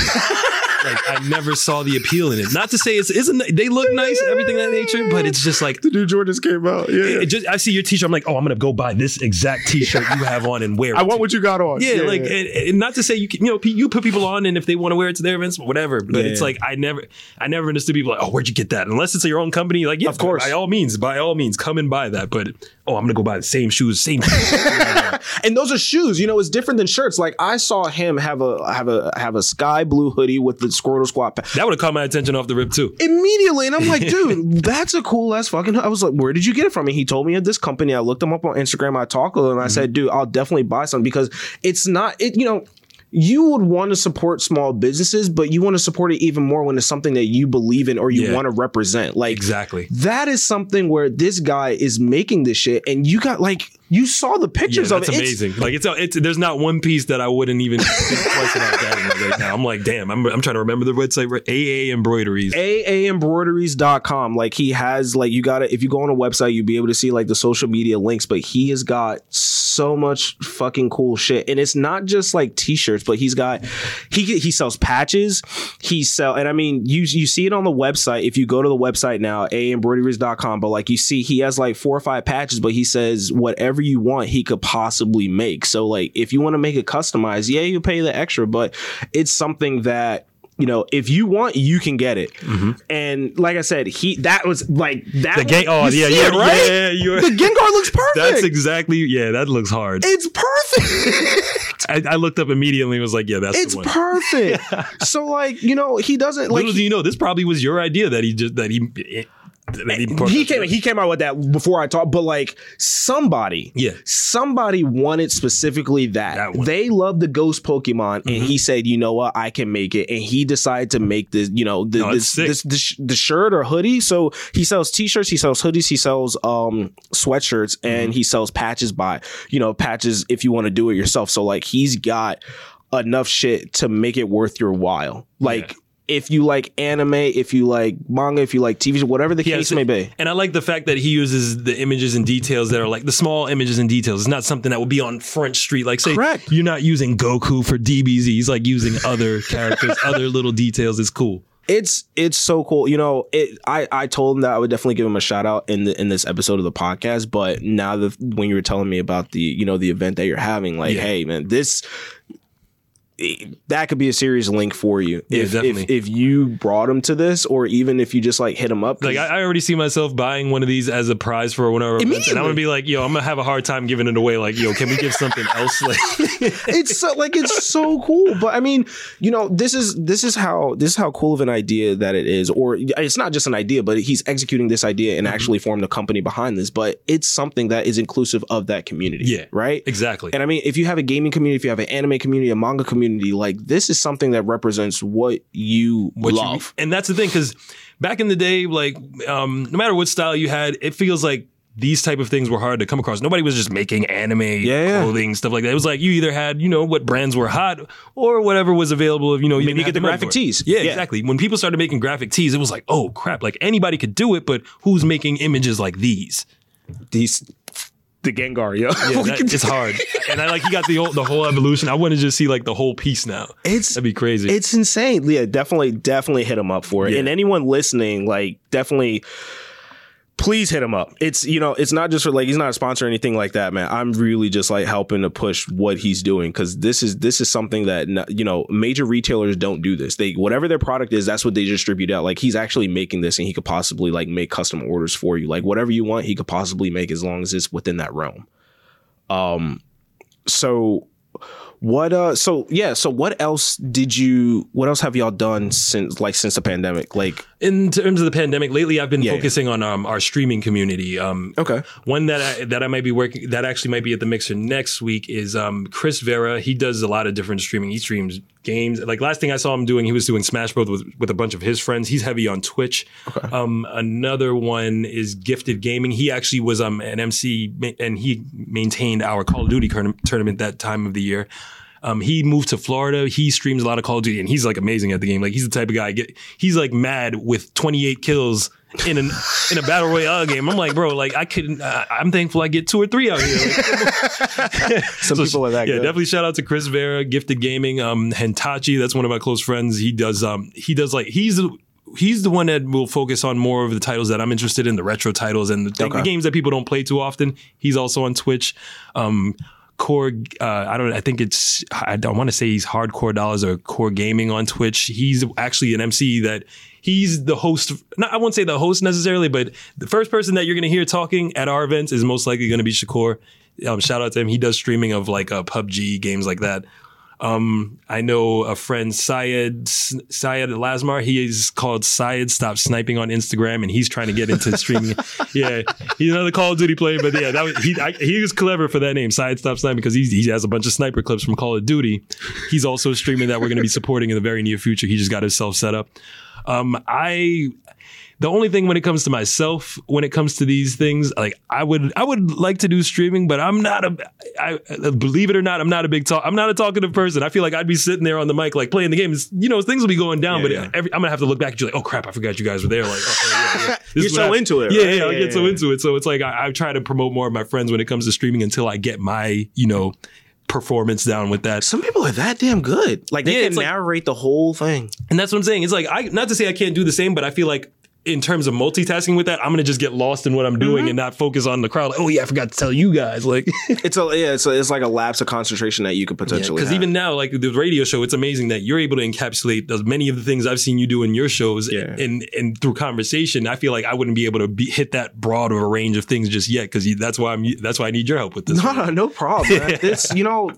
Like I never saw the appeal in it. Not to say it's isn't they look nice and everything of that nature, but it's just like The new Jordans came out. Yeah. it just I see your t-shirt. I'm like, oh, I'm gonna go buy this exact t-shirt you have on and wear. I want what you got on. Yeah, like And, and not to say you can, you know you put people on and if they want to wear it to their events, whatever. But it's Yeah. like I never I never understood people like, oh, where'd you get that? Unless it's your own company, like yeah, Of course. by all means, by all means, come and buy that. But oh, I'm gonna go buy the same shoes, same. shoes. (laughs) and those are shoes. You know, it's different than shirts. Like I saw him have a have a have a sky blue hoodie with the Squirtle Squad. Pa- that would have caught my attention off the rip too. Immediately, and I'm like, (laughs) dude, that's a cool ass fucking. I was like, where did you get it from? And he told me at this company. I looked him up on Instagram. I talked with him. And I mm-hmm. said, dude, I'll definitely buy some because it's not it. You know. You would want to support small businesses, but you want to support it even more when it's something that you believe in or you Yeah. want to represent. Like Exactly. that is something where this guy is making this shit, and you got like you saw the Yeah, pictures of that's it. It's- amazing. like it's, it's there's not one piece that I wouldn't even think twice about that right now. I'm like, damn, I'm, I'm trying to remember the website. AA embroideries. aaembroideries.com like he has like you gotta if you go on a website you'll be able to see like the social media links but he has got so much fucking cool shit and it's not just like t-shirts but he's got he he sells patches he sell and i mean you you see it on the website if you go to the website now aaembroideries.com but like you see he has like four or five patches but he says whatever you want he could possibly make so like if you want to make it customized yeah you pay the extra but it's something that you know, if you want, you can get it. Mm-hmm. And like I said, he that was like that. The gang. Oh yeah, yeah, right? yeah. You're, The Gengar looks (laughs) perfect. that's exactly. Yeah, that looks hard. it's perfect. I, I looked up immediately and was like, yeah, that's it's the one. perfect. (laughs) so like you know, he doesn't like. Little do you know, this probably was your idea that he just that he. He he came he came out with that before I talked, but like somebody, Yeah. somebody wanted specifically that. That they love the ghost Pokemon, and he said, "You know what? I can make it." And he decided to make this, you know, the, No, this, this, this the shirt or hoodie. So he sells T-shirts, he sells hoodies, he sells um sweatshirts, and he sells patches by, you know, patches if you want to do it yourself. So like he's got enough shit to make it worth your while, like. Yeah. If you like anime, if you like manga, if you like TV, whatever the case may be. And I like the fact that he uses the images and details that are like the small images and details. It's not something that would be on Front Street. Like, say, Correct. you're not using Goku for DBZ. He's like using other (laughs) characters, other little details. It's cool. it's it's so cool. You know, it. I I told him that I would definitely give him a shout out in the in this episode of the podcast. But now that when you were telling me about the you know the event that you're having, like, Yeah. hey man, this that could be a serious link for you Yeah, if, if if you brought him to this, or even if you just like hit him up. Like, I, I already see myself buying one of these as a prize for one of our events. And I'm going to be like, yo, I'm going to have a hard time giving it away. Like, yo, can we give something (laughs) else? Like, (laughs) it's so like it's so cool but i mean you know this is this is how this is how cool of an idea that it is or it's not just an idea but he's executing this idea and mm-hmm. actually formed a company behind this but it's something that is inclusive of that community Yeah, right exactly. and i mean if you have a gaming community if you have an anime community a manga community like this is something that represents what you what you- love and that's the thing, because back in the day, like um, no matter what style you had, it feels like these type of things were hard to come across. Nobody was just making anime yeah. clothing stuff like that. It was like you either had you know what brands were hot or whatever was available. If you know you Maybe you get the graphic tees. Yeah, Yeah. exactly. When people started making graphic tees, it was like oh crap, like anybody could do it, but who's making images like these? these the gengar yo Yeah, (laughs) that, it's hard. (laughs) And I like he got the whole, the whole evolution. I want to just see like the whole piece now. It's That'd be crazy. It's insane. Yeah, definitely, definitely hit him up for it. Yeah. And anyone listening, like, definitely. Please hit him up. It's you know, it's not just for like he's not a sponsor or anything like that, man. I'm really just like helping to push what he's doing because this is this is something that you know major retailers don't do this. They whatever their product is, that's what they distribute out. Like he's actually making this, and he could possibly like make custom orders for you. Like whatever you want, he could possibly make as long as it's within that realm. Um, so what uh so yeah so what else did you what else have y'all done since like since the pandemic like in terms of the pandemic, lately I've been Yeah, focusing on um, our streaming community. Um, okay One that I, that I might be working that actually might be at the mixer next week is um, Chris Vera. He does a lot of different streaming. He streams games. Like last thing I saw him doing, he was doing Smash Bros with, with a bunch of his friends. He's heavy on Twitch. Um, another one is Gifted Gaming. He actually was um, an MC and he maintained our Call of Duty tournament that time of the year. Um, he moved to Florida. He streams a lot of Call of Duty, and he's like amazing at the game. Like he's the type of guy. Get he's like mad with 28 kills in an in a battle royale game. I'm like, bro, like I couldn't. Uh, I'm thankful I get two or three out here. Like, (laughs) some people are that good. yeah, good definitely shout out to Chris Vera, Gifted Gaming, um, Hentachi. That's one of my close friends. He does um he does like he's the he's the one that will focus on more of the titles that I'm interested in, the retro titles and the, thing- the games that people don't play too often. He's also on Twitch. Um Core, uh, I don't. I think it's. I don't want to say he's hardcore dollars or core gaming on Twitch. He's actually an MC that he's the host. Not, I won't say the host necessarily, but the first person that you're going to hear talking at our events is most likely going to be Shakur. Um, shout out to him. He does streaming of like uh, PUBG games like that. Um, I know a friend Syed Syed Lasmar. He is called Syed Stop Sniping on Instagram, and he's trying to get into (laughs) streaming. yeah, he's another Call of Duty player, but yeah, that was, he I, he was clever for that name, Syed Stop Sniping, because he has a bunch of sniper clips from Call of Duty. He's also streaming that we're going to be supporting in the very near future. He just got himself set up. Um, I the only thing when it comes to myself, when it comes to these things, like I would, I would like to do streaming, but I'm not a, I believe it or not, I'm not a big talk. I'm not a talkative person. I feel like I'd be sitting there on the mic, like playing the games. You know, things will be going down, but yeah. Every, I'm gonna have to look back at you like, oh crap, I forgot you guys were there. Like, oh, oh, yeah, yeah. (laughs) This You're is so I- into it, Yeah, right? yeah, I Yeah, get so yeah. into it. So it's like I, I try to promote more of my friends when it comes to streaming until I get my, you know, performance down with that. some people are that damn good like they Yeah, can it's like- narrate the whole thing And that's what I'm saying. It's like I not to say I can't do the same, but I feel like in terms of multitasking with that, I'm gonna just get lost in what I'm doing mm-hmm. and not focus on the crowd. Like, oh yeah, I forgot to tell you guys. Like, (laughs) it's a yeah it's, a, it's like a lapse of concentration that you could potentially because have. even now, like the radio show, it's amazing that you're able to encapsulate as many of the things I've seen you do in your shows. Yeah. And and through conversation, I feel like I wouldn't be able to be, hit that broad of a range of things just yet. Because that's why I'm that's why I need your help with this. No, no, no problem. (laughs) This, you know,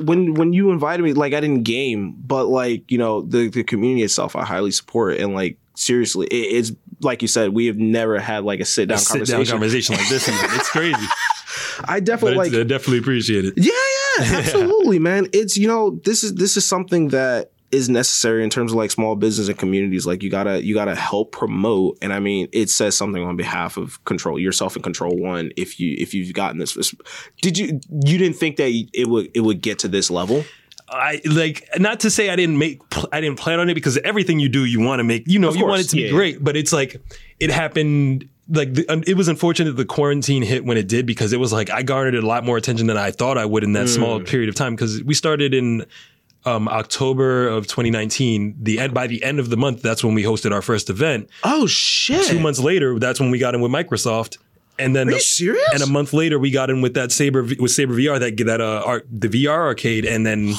when when you invited me, like I didn't game, but like you know, the the community itself, I highly support, and like seriously, it, it's like you said, we have never had like a sit down conversation. conversation like this. It's crazy, (laughs) I definitely like I definitely appreciate it. Yeah, (laughs) yeah, absolutely, man. It's you know, this is this is something that is necessary in terms of like small business and communities. Like you gotta you gotta help promote, and I mean, it says something on behalf of Control yourself and Kontrol One. If you if you've gotten this, did you you didn't think that it would it would get to this level? I like not to say I didn't make pl- I didn't plan on it because everything you do you want to make you know you want it to be yeah. great but it's like it happened like the, it was unfortunate the quarantine hit when it did because it was like I garnered a lot more attention than I thought I would in that Mm. small period of time because we started in um, October of 2019 the end by the end of the month that's when we hosted our first event Oh shit! two months later that's when we got in with Microsoft and then Are you serious? and a month later, we got in with that Saber with Saber VR that that uh art, the VR arcade, and then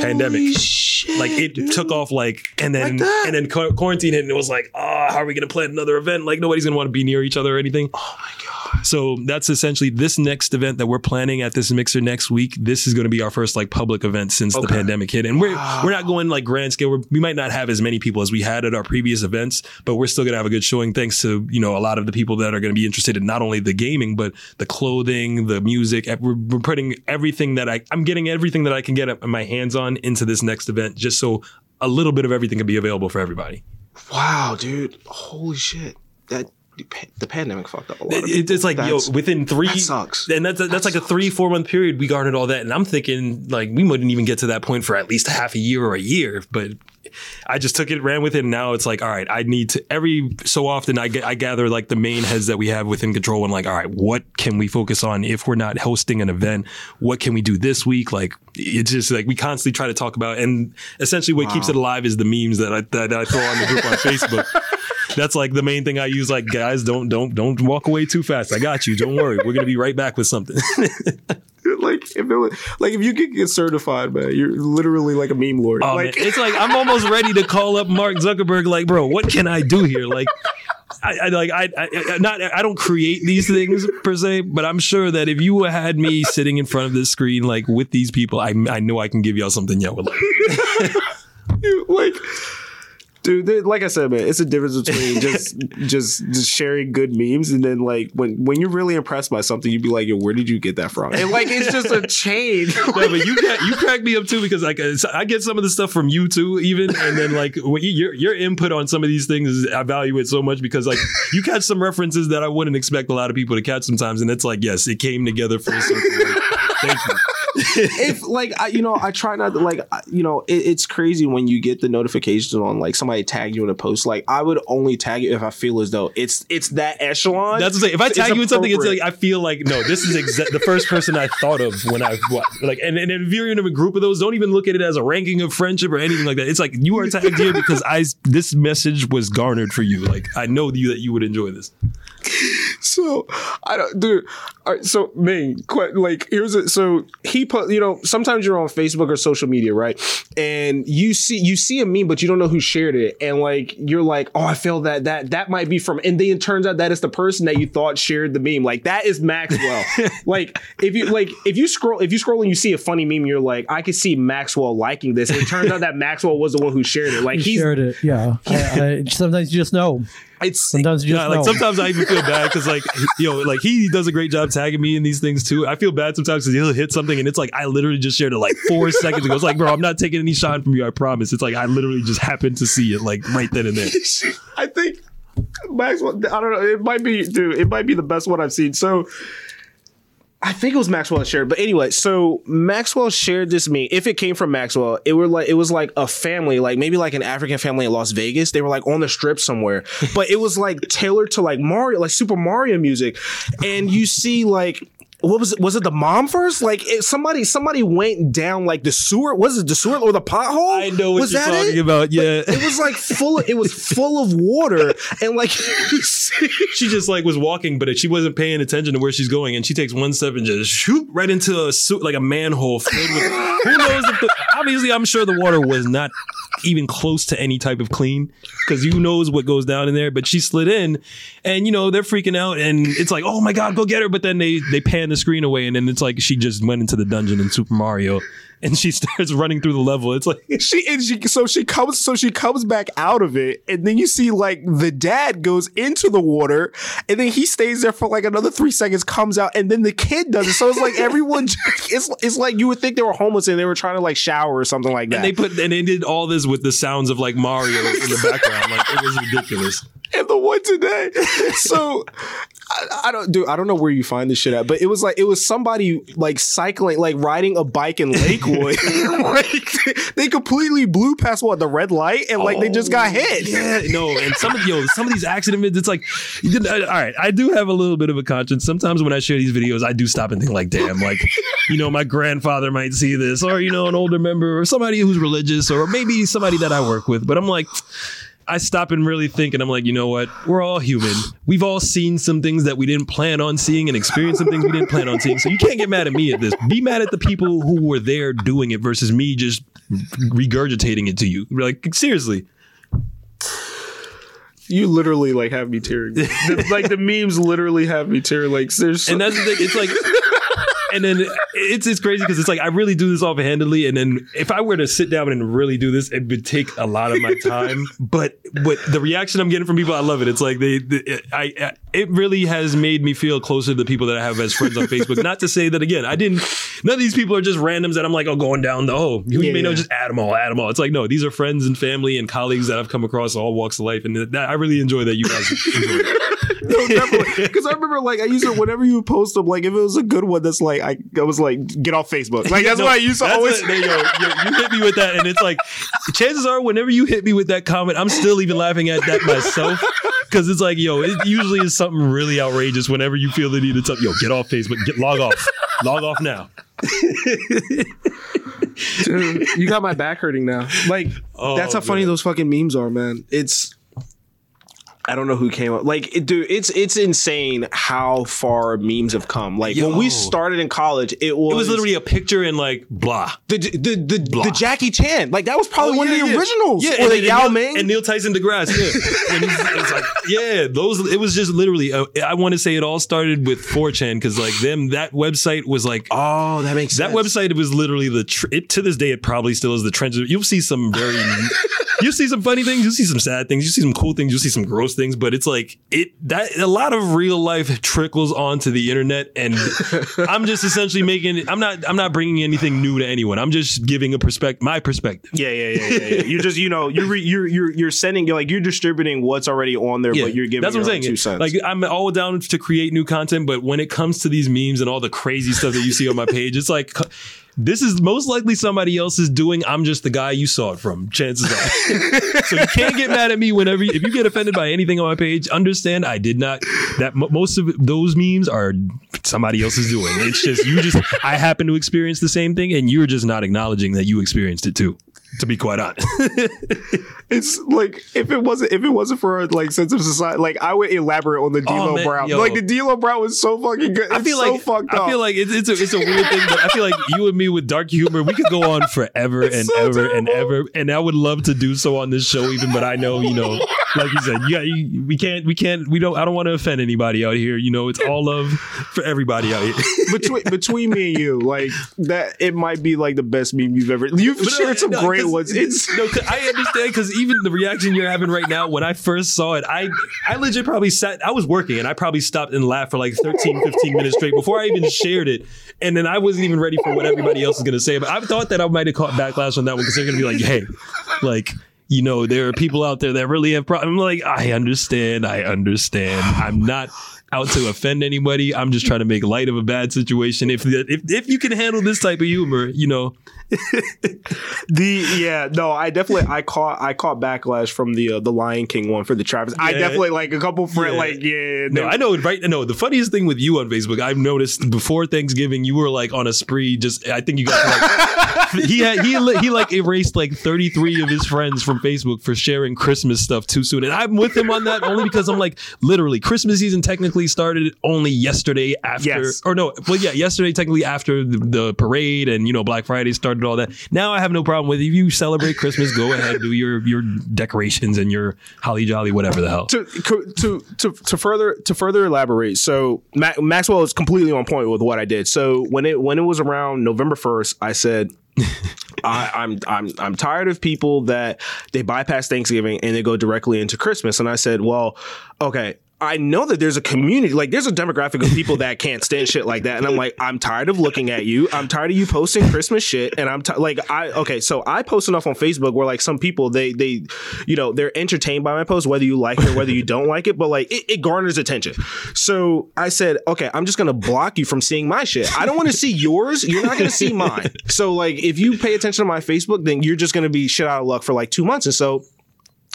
pandemic. Shit, Like it dude. took off like, and then Like and then quarantine hit, and it was like, ah, how are we gonna plan another event? Like nobody's gonna want to be near each other or anything. Oh my god! So that's essentially this next event that we're planning at this mixer next week. This is going to be our first like public event since the pandemic hit, and we're we're not going like grand scale. We're, we might not have as many people as we had at our previous events, but we're still going to have a good showing thanks to you know a lot of the people that are going to be interested in not only the gaming but the clothing, the music. We're, we're putting everything that I I'm getting everything that I can get my hands on into this next event, just so a little bit of everything can be available for everybody. Wow, dude! Holy shit! That the pandemic fucked up a lot. It- it's like yo, within three, that sucks. and that's that's like a three four month period. We garnered all that, and I'm thinking like we wouldn't even get to that point for at least half a year or a year. But I just took it, ran with it, and now it's like, all right, I need to every so often I get I gather like the main heads that we have within control, and like, all right, what can we focus on if we're not hosting an event? What can we do this week? Like it's just like we constantly try to talk about, and essentially what keeps it alive is the memes that I that I throw on the group on (laughs) Facebook. That's like the main thing I use. Like, guys, don't don't don't walk away too fast. I got you. Don't worry. We're gonna be right back with something. (laughs) like if it was, like if you could get certified, man, you're literally like a meme lord. Oh, like man. It's like I'm almost ready to call up Mark Zuckerberg. Like, bro, what can I do here? Like, I, I like I, I not I don't create these things per se, but I'm sure that if you had me sitting in front of this screen like with these people, I I know I can give y'all something y'all would like. (laughs) like dude like i said man it's a difference between just (laughs) just just sharing good memes and then like when when you're really impressed by something you'd be like yo where did you get that from and like it's just a chain (laughs) No, but you crack, you crack me up too because like uh, I get some of the stuff from you too, even, and then like your your input on some of these things is I value it so much because like you catch some references that I wouldn't expect a lot of people to catch sometimes, and it's like yes, it came together for something. Thank you. (laughs) if like I, you know i try not to like you know it, it's crazy when you get the notification on like somebody tag you in a post like i would only tag you if i feel as though it's it's that echelon That's the thing. If I tag you in something, it's like. I feel like no, this is exa- the first person I thought of when I what, like. And, and if you're in a group of those, don't even look at it as a ranking of friendship or anything like that. It's like you are tagged here because I this message was garnered for you. Like I know you that you would enjoy this. So I don't, dude. All right, so Ming, que- like here's a so he put you know sometimes you're on Facebook or social media, right? And you see you see a meme, but you don't know who shared it, and like you're like, oh, I feel that that that might be from, and then it turns out that is the person that you thought shared the meme. Like that is Maxwell. (laughs) like if you like if you scroll if you scroll and you see a funny meme, you're like, I could see Maxwell liking this. And it turns out that Maxwell was the one who shared it. Like He shared it. Yeah. I, I, sometimes you just know. It's Sometimes you just Yeah, like know. sometimes I even feel bad because like you know, like he does a great job tagging me in these things too. I feel bad sometimes because he'll hit something and it's like I literally just shared it like four (laughs) seconds ago. It's like, bro, I'm not taking any shine from you. I promise. It's like I literally just happened to see it like right then and there. (laughs) I think Maxwell. I don't know. It might be, dude. It might be the best one I've seen. So. I think it was Maxwell shared, but anyway, so Maxwell shared this meme. If it came from Maxwell, it were like it was like a family, like maybe like an African family in Las Vegas. They were like on the strip somewhere, but it was like tailored to like Mario, like Super Mario music, and you see like. What was it? Was it the mom first? Like it, somebody, somebody went down like the sewer. Was it the sewer or the pothole? I know what was you're that talking it? about. Yeah. it was like full of, it was (laughs) full of water and like (laughs) she just like was walking, but she wasn't paying attention to where she's going, and she takes one step and just shoot right into a suit like a manhole filled with who knows if the, obviously I'm sure the water was not even close to any type of clean because who knows what goes down in there. But she slid in, and you know they're freaking out, and it's like oh my god, go get her! But then they they pan the screen away, and then it's like she just went into the dungeon in Super Mario, and she (laughs) starts running through the level. It's like (laughs) she and she so she comes so she comes back out of it and then you see like the dad goes into the water and then he stays there for like another three seconds comes out and then the kid does it so it's like everyone (laughs) it's it's like you would think they were homeless and they were trying to like shower or something like that and they put and they did all this with the sounds of like Mario in the background. Like it was ridiculous. and the one today so I, I don't do I don't know where you find this shit at but it was like it was somebody like cycling like riding a bike in Lakewood like (laughs) they completely blew past what the red light and like they just got oh, hit Yeah, (laughs) no, and some of yo, some of these accident vids, it's like, didn't- uh, all right, I do have a little bit of a conscience. Sometimes when I share these videos, I do stop and think like, damn, like, you know, my grandfather might see this, or you know, an older member, or somebody who's religious, or maybe somebody that I work with. But I'm like. I stop and really think, and I'm like, you know what? We're all human. We've all seen some things that we didn't plan on seeing and experienced some things we didn't plan on seeing. So you can't get mad at me at this. Be mad at the people who were there doing it versus me just regurgitating it to you. Like, seriously. you literally like have me tearing like the memes literally have me tearing like there's and that's the thing. It's like, and then it's it's crazy because it's like I really do this offhandedly, and then if I were to sit down and really do this, it would take a lot of my time. but but the reaction I'm getting from people, I love it. It's like they, they I, I it really has made me feel closer to the people that I have as friends on Facebook. Not to say that again, I didn't. None of these people are just randoms that I'm like, oh, going down the oh, you Yeah, may know, just add them all, add them all. It's like no, these are friends and family and colleagues that I've come across all walks of life, and that, I really enjoy that you guys (laughs) enjoy (laughs) it. No, definitely. Because I remember, like, I used to whenever you would post them, like, if it was a good one, that's like, I, I was like, get off Facebook. Like, that's No, what I used to always. a- there you, go. You- you hit me with that, and it's like, chances are, whenever you hit me with that comment, I'm still even laughing at that myself because it's like, yo, it usually is something really outrageous. Whenever you feel the need to tell, yo, get off Facebook, get log off, log off now. Dude, you got my back hurting now. Like, Oh, that's how funny man. those fucking memes are, man. It's. I don't know who came up. Like, it, dude, it's it's insane how far memes have come. Like when we started in college, it was It was literally a picture and like blah. the the the, the Jackie Chan. Like that was probably one of the Oh, yeah, yeah. originals. Yeah, or and, the and Yao Neil, Ming. and Neil Tyson DeGrasse. Yeah, (laughs) and it's, it's like yeah, those. It was just literally. Uh, I want to say it all started with 4chan because like them that website was like oh, that makes sense. That sense. website was literally the tr- it, to this day. It probably still is the trend. You'll see some very, (laughs) you'll see some funny things. You'll see some sad things. You'll see some cool things. You'll see some gross things. But it's like it that a lot of real life trickles onto the internet, and (laughs) I'm just essentially making. I'm not. I'm not bringing anything new to anyone. I'm just giving a perspective, my perspective. Yeah, yeah, yeah, yeah. yeah. you just, you know, you're re, you're you're you're sending, you're like you're distributing what's already on there, but you're giving that's what I'm saying. two cents. Like I'm all down to create new content, but when it comes to these memes and all the crazy stuff that you see on my page, it's like this is most likely somebody else is doing. I'm just the guy you saw it from. Chances are. (laughs) so you can't get mad at me whenever you, if you get offended by anything on my page. Understand, I did not. That m- most of those memes are somebody else is doing. It's just you just. I happen to experience the same thing, and you're just not acknowledging that you experienced it too. To be quite honest. (laughs) it's like if it wasn't if it wasn't for a like sense of society, like I would elaborate on the oh, D'Lo Oh, Brown. yo. Like the D'Lo Brown was so fucking good. I feel so like fucked I feel like it's it's a, it's a weird thing, but I feel like you and me with dark humor, we could go on (laughs) forever and so ever and ever, and I would love to do so on this show, even. But I know, you know, like you said, yeah, you, we can't, we can't, we don't. I don't want to offend anybody out here. You know, it's all love for everybody out here. (laughs) between between me and you, like that, it might be like the best meme you've ever. You've But shared some no, great 'cause- ones. It's no, I understand because even the reaction you're having right now, when I first saw it, I I legit probably sat, I was working and I probably stopped and laughed for like 13, 15 minutes straight before I even shared it. And then I wasn't even ready for what everybody else is going to say. But I thought that I might have caught backlash on that one because they're going to be like, hey, like, you know, there are people out there that really have problems. I'm like, I understand. I understand. I'm not out to offend anybody. I'm just trying to make light of a bad situation. If if if you can handle this type of humor, you know, (laughs) the yeah no I definitely I caught I caught backlash from the uh, the Lion King one for the Travis. I definitely like a couple friends Yeah. like yeah No, I know, right? No, the funniest thing with you on Facebook, I've noticed before Thanksgiving, you were like on a spree. Just, I think you got like, (laughs) he had, he, he like erased like 33 of his friends from Facebook for sharing Christmas stuff too soon. And I'm with him on that only because I'm like, literally, Christmas season technically technically started only yesterday after, Yes. or no, well, yeah, yesterday technically after the, the parade and you know Black Friday started all that. Now I have no problem with it. if you celebrate Christmas, go ahead, do your your decorations and your holly jolly, whatever the hell. to to to to further to further elaborate, so Ma- Maxwell is completely on point with what I did. So when it when it was around November first, I said. (laughs) I, I'm I'm I'm tired of people that they bypass Thanksgiving and they go directly into Christmas. And I said, well, okay, I know that there's a community, like there's a demographic of people that can't stand shit like that. And I'm like, I'm tired of looking at you. I'm tired of you posting Christmas shit. And I'm ti like, I okay, so I post enough on Facebook where like some people they they, you know, they're entertained by my post, whether you like it or whether you don't like it, but like it, it garners attention. So I said, okay, I'm just gonna block you from seeing my shit. I don't want to see yours. You're not gonna see mine. So like, if you pay attention to my Facebook, then you're just gonna be shit out of luck for like two months. And so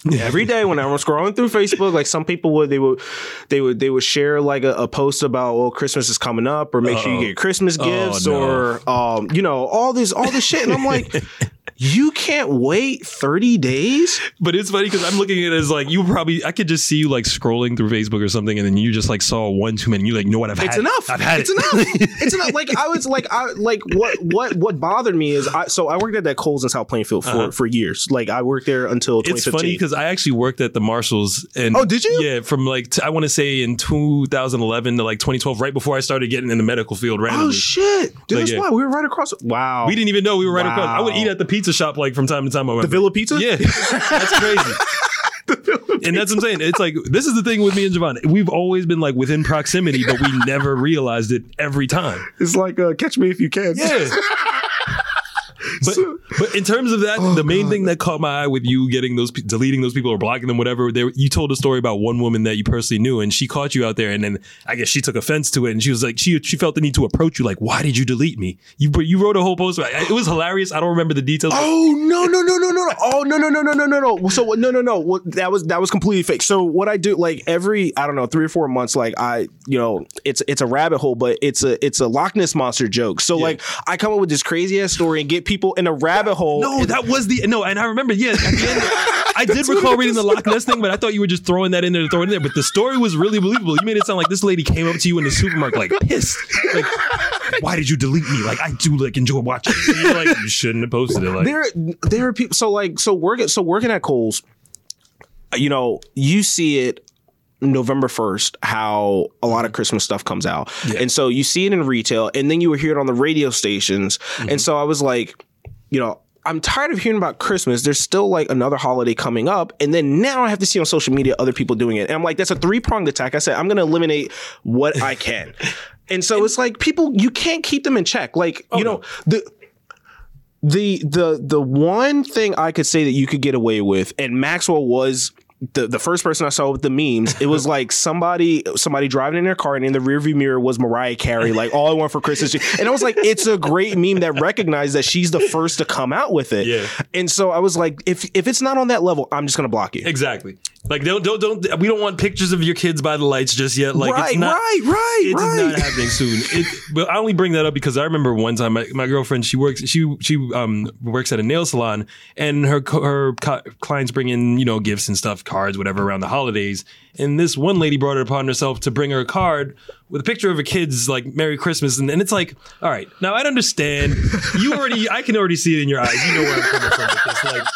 (laughs) every day when I was scrolling through Facebook, like some people would they would they would they would share like a, a post about well Christmas is coming up or make sure you get Christmas gifts no. or um you know all this all this shit and I'm like (laughs) you can't wait 30 days But it's funny because I'm looking at it as like you probably I could just see you like scrolling through Facebook or something, and then you just like saw one too many. You like, you know what? I've it's had enough I've had it's it. enough (laughs) it's enough like I was like I like what what what bothered me is I so I worked at that Kohl's in South Plainfield for for years like I worked there until Uh-huh. It's funny because I actually worked at the Marshalls and Oh, did you? Yeah, from like t- I want to say in 2011 to like 2012, right before I started getting in the medical field randomly. oh shit dude Like, that's yeah. why we were right across wow we didn't even know we were right across. I would eat at the pizza shop like from time to time. the Villa Pizza Yeah, that's crazy. (laughs) and that's what I'm saying. It's like this is the thing with me and Javon. We've always been like within proximity, but we never realized it every time. it's like uh, catch me if you can Yeah. (laughs) But, but in terms of that, Oh, the main thing that caught my eye with you getting those, deleting those people or blocking them, whatever, there, you told a story about one woman that you personally knew, and she caught you out there, and then I guess she took offense to it, and she was like, she she felt the need to approach you, like, why did you delete me? You you wrote a whole post, about- it was hilarious. I don't remember the details. Oh no no no no no no! Oh no no no no no no no! So no no no! That was that was completely fake. So what I do like every I don't know three or four months, like I you know it's it's a rabbit hole, but it's a it's a Loch Ness monster joke. So like I come up with this crazy ass story and get people in a rabbit hole. No, that was the no, and I remember. Yeah, at the end, (laughs) I did recall reading the Loch Ness thing, but I thought you were just throwing that in there to throw it in there. But the story was really believable. You made it sound like this lady came up to you in the supermarket, like pissed, like, "Why did you delete me?" Like I do like enjoy watching. You're like, you shouldn't have posted it. Like, there there are people so like so working so working at Kohl's, you know, you see it November 1st how a lot of Christmas stuff comes out. And so you see it in retail and then you would hear it on the radio stations. And mm-hmm. so I was like, you know, I'm tired of hearing about Christmas. There's still like another holiday coming up. And then now I have to see on social media other people doing it. And I'm like, that's a three pronged attack. I said, I'm going to eliminate what I can. (laughs) and so it's like people, you can't keep them in check. Like, you know, the, the the the one thing I could say that you could get away with, and Maxwell was the the first person I saw with the memes. It was (laughs) like somebody somebody driving in their car, and in the rearview mirror was Mariah Carey, like all I want for Christmas. And I was like, it's a great meme that recognized that she's the first to come out with it. Yeah. And so I was like, if if it's not on that level, I'm just gonna block you. exactly. Like don't don't don't. We don't want pictures of your kids by the lights just yet. Like right, it's not. right, right, It's right. not happening soon. It, but I only bring that up because I remember one time my, my girlfriend she works she she um works at a nail salon and her her clients bring in you know gifts and stuff cards whatever around the holidays. And this one lady brought it upon herself to bring her a card with a picture of her kids like Merry Christmas. And, and it's like all right now I understand. You already I can already see it in your eyes. You know where I'm coming from with this. Like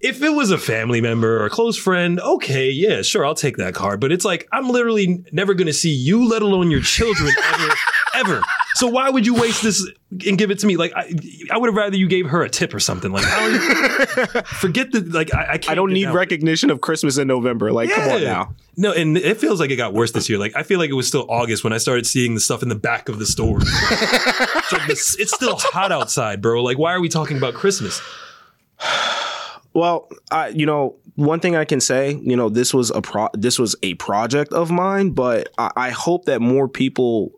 if it was a family member or a close friend, okay, yeah, sure, I'll take that card. But it's like I'm literally never going to see you, let alone your children, (laughs) ever, ever. So why would you waste this and give it to me? Like I, I would have rather you gave her a tip or something. Like (laughs) forget the like. I, I, can't I don't need recognition of Christmas in November. Like, come on now. No, and it feels like it got worse this year. Like I feel like it was still August when I started seeing the stuff in the back of the store. (laughs) it's, like this, it's still hot outside, bro. Like why are we talking about Christmas? Well, I you know one thing I can say, you know, this was a pro this was a project of mine, but I, I hope that more people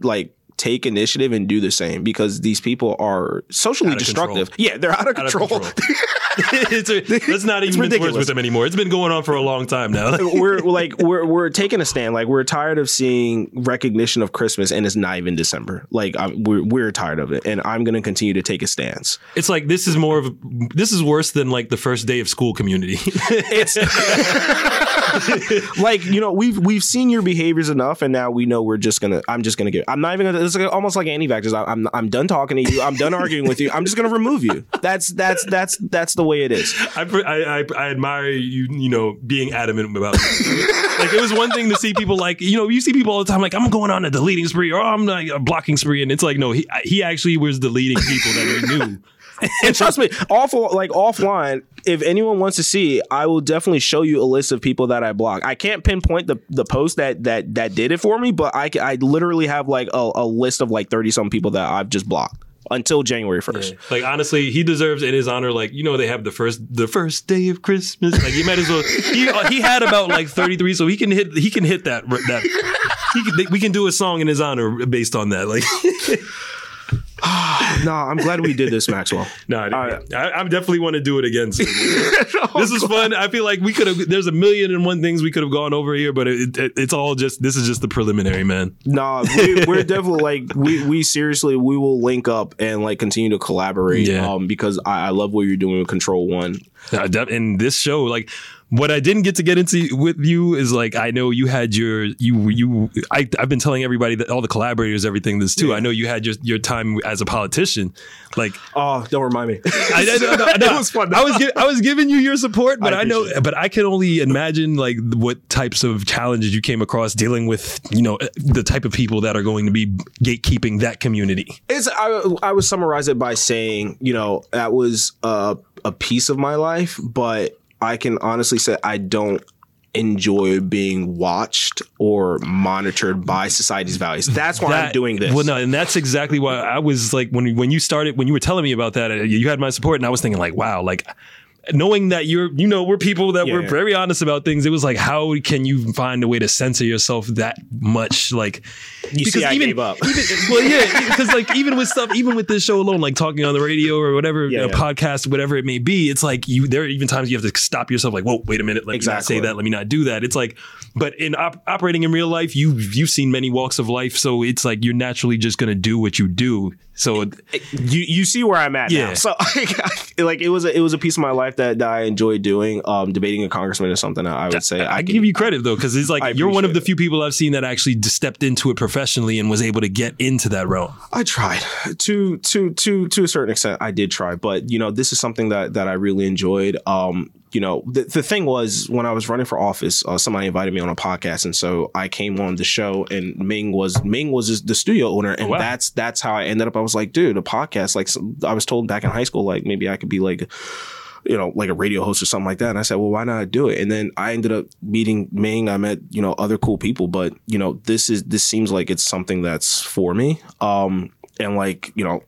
like take initiative and do the same because these people are socially of control. destructive. Yeah, they're out of Out of control. control. (laughs) it's a, let's not even mince words with them anymore. It's been going on for a long time now. (laughs) we're (laughs) like we're we're taking a stand. Like we're tired of seeing recognition of Christmas and it's not even December. Like I'm, we're we're tired of it, and I'm going to continue to take a stance. It's like this is more of this is worse than like the first day of school community. It's like you know we've we've seen your behaviors enough, and now we know we're just gonna. I'm just gonna give. I'm not even gonna. It's almost like anti-vaxxers. I- I'm I'm done talking to you. I'm done arguing with you. I'm just gonna remove you. That's that's that's that's the way it is. I, I, I I admire you, you know, being adamant about it. like it was one thing to see people like, you know, you see people all the time like, I'm going on a deleting spree or I'm like a blocking spree, and it's like, no, he he actually was deleting people that he knew. (laughs) And trust me, off like offline, if anyone wants to see, I will definitely show you a list of people that I block. I can't pinpoint the the post that that that did it for me, but I I literally have like a, a list of like thirty some people that I've just blocked until January first. Like honestly, he deserves in his honor. Like you know, they have the first the first day of Christmas. Like he might as well. He he had about like thirty three, so he can hit he can hit that that. Can, we can do a song in his honor based on that. Like, (laughs) (sighs) No, I'm glad we did this, Maxwell. (laughs) no, I, right. I, I definitely want to do it again. soon. (laughs) this is fun. I feel like we could have. There's a million and one things we could have gone over here, but it, it, it's all just. This is just the preliminary, man. Nah, we, we're definitely like we we seriously we will link up and like continue to collaborate. Yeah. Um, because I, I love what you're doing with Kontrol One. And this show, like, what I didn't get to get into with you is like I know you had your you you I I've been telling everybody that all the collaborators everything this too. I know you had your your time as a politician. Like Oh, don't remind me. I, I, no, no, no. It was fun. I was gi- I was giving you your support, but I I, know appreciate but I can only imagine like what types of challenges you came across dealing with, you know, the type of people that are going to be gatekeeping that community. It's I, I would summarize it by saying, you know, that was a, a piece of my life, but I can honestly say I don't enjoy being watched or monitored by society's values. That's why I'm doing this. Well, no, and that's exactly why I was like when when you started when you were telling me about that, uh, you had my support, and I was thinking like, wow, like knowing that you're you know we're people that Yeah, were yeah. very honest about things. It was like, how can you find a way to censor yourself that much? Like, You see, I gave up. Even, well, yeah, because like even with stuff, even with this show alone, like talking on the radio or whatever, Yeah, a yeah. podcast, whatever it may be, it's like you. There are even times you have to stop yourself, like, whoa, wait a minute, let me not say that, let me not do that. It's like, but in op- operating in real life, you you've seen many walks of life, so it's like you're naturally just gonna do what you do. So you you see where I'm at Yeah. now. So (laughs) like it was a, it was a piece of my life that, that I enjoyed doing. Um, debating a congressman is something I would say I, I, give you credit though, because it's like I you're one of the few people I've seen that actually stepped into it professionally and was able to get into that realm. I tried to to to to a certain extent. I did try, but you know, this is something that that I really enjoyed. Um, you know, the, the thing was when I was running for office, uh, somebody invited me on a podcast, and so I came on the show, and Ming was Ming was the studio owner, and wow. that's that's how I ended up. I was like, dude, a podcast. Like I was told back in high school, like maybe I could be like you know, like a radio host or something like that. And I said, well, why not do it? And then I ended up meeting Ming. I met, you know, other cool people, but you know, this is, this seems like it's something that's for me. Um, and like, you know,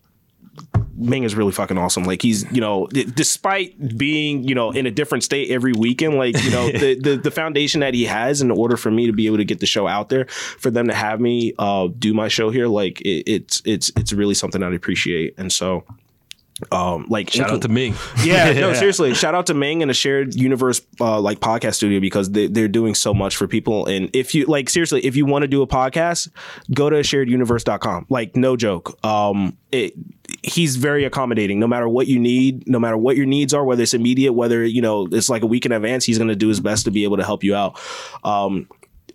Ming is really fucking awesome. Like he's, you know, d- despite being, you know, in a different state every weekend, like, you know, (laughs) the, the the foundation that he has in order for me to be able to get the show out there, for them to have me uh do my show here, like it, it's it's it's really something I'd appreciate. And so um like Shout out to Ming. yeah, no, (laughs) seriously. Shout out to Ming and a shared universe uh, like podcast studio because they, they're doing so much for people. And if you like, seriously, if you want to do a podcast, go to shareduniverse.com. Like, no joke. Um, it, he's very accommodating. No matter what you need, no matter what your needs are, whether it's immediate, whether you know it's like a week in advance, he's going to do his best to be able to help you out. Um,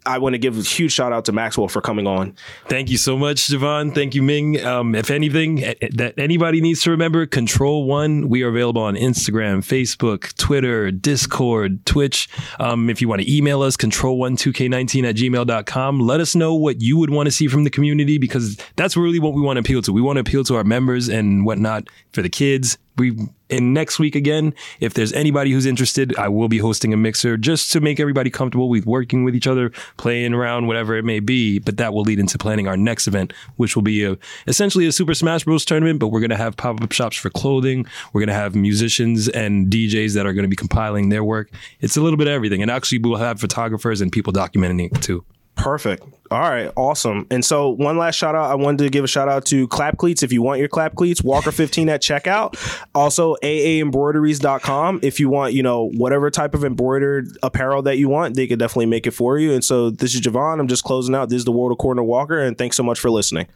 I want to give a huge shout out to Maxwell for coming on. Thank you so much, Javon. Thank you, Ming. Um, if anything that anybody needs to remember, Kontrol One. We are available on Instagram, Facebook, Twitter, Discord, Twitch. Um, if you want to email us, control12k19 at gmail.com. Let us know what you would want to see from the community because that's really what we want to appeal to. We want to appeal to our members and whatnot for the kids. We and next week again, if there's anybody who's interested, I will be hosting a mixer just to make everybody comfortable with working with each other, playing around, whatever it may be. But that will lead into planning our next event, which will be a, essentially a Super Smash Bros. tournament. But we're gonna have pop up shops for clothing. We're gonna have musicians and DJs that are gonna be compiling their work. It's a little bit of everything, and actually we'll have photographers and people documenting it too. Perfect. All right, awesome. And so one last shout out, I wanted to give a shout out to Clap Cleats. If you want your Clap Cleats, Walker15 at checkout. Also aaembroideries.com. If you want, you know, whatever type of embroidered apparel that you want, they could definitely make it for you. And so this is Javon. I'm just closing out. This is the World of Corner Walker, and thanks so much for listening.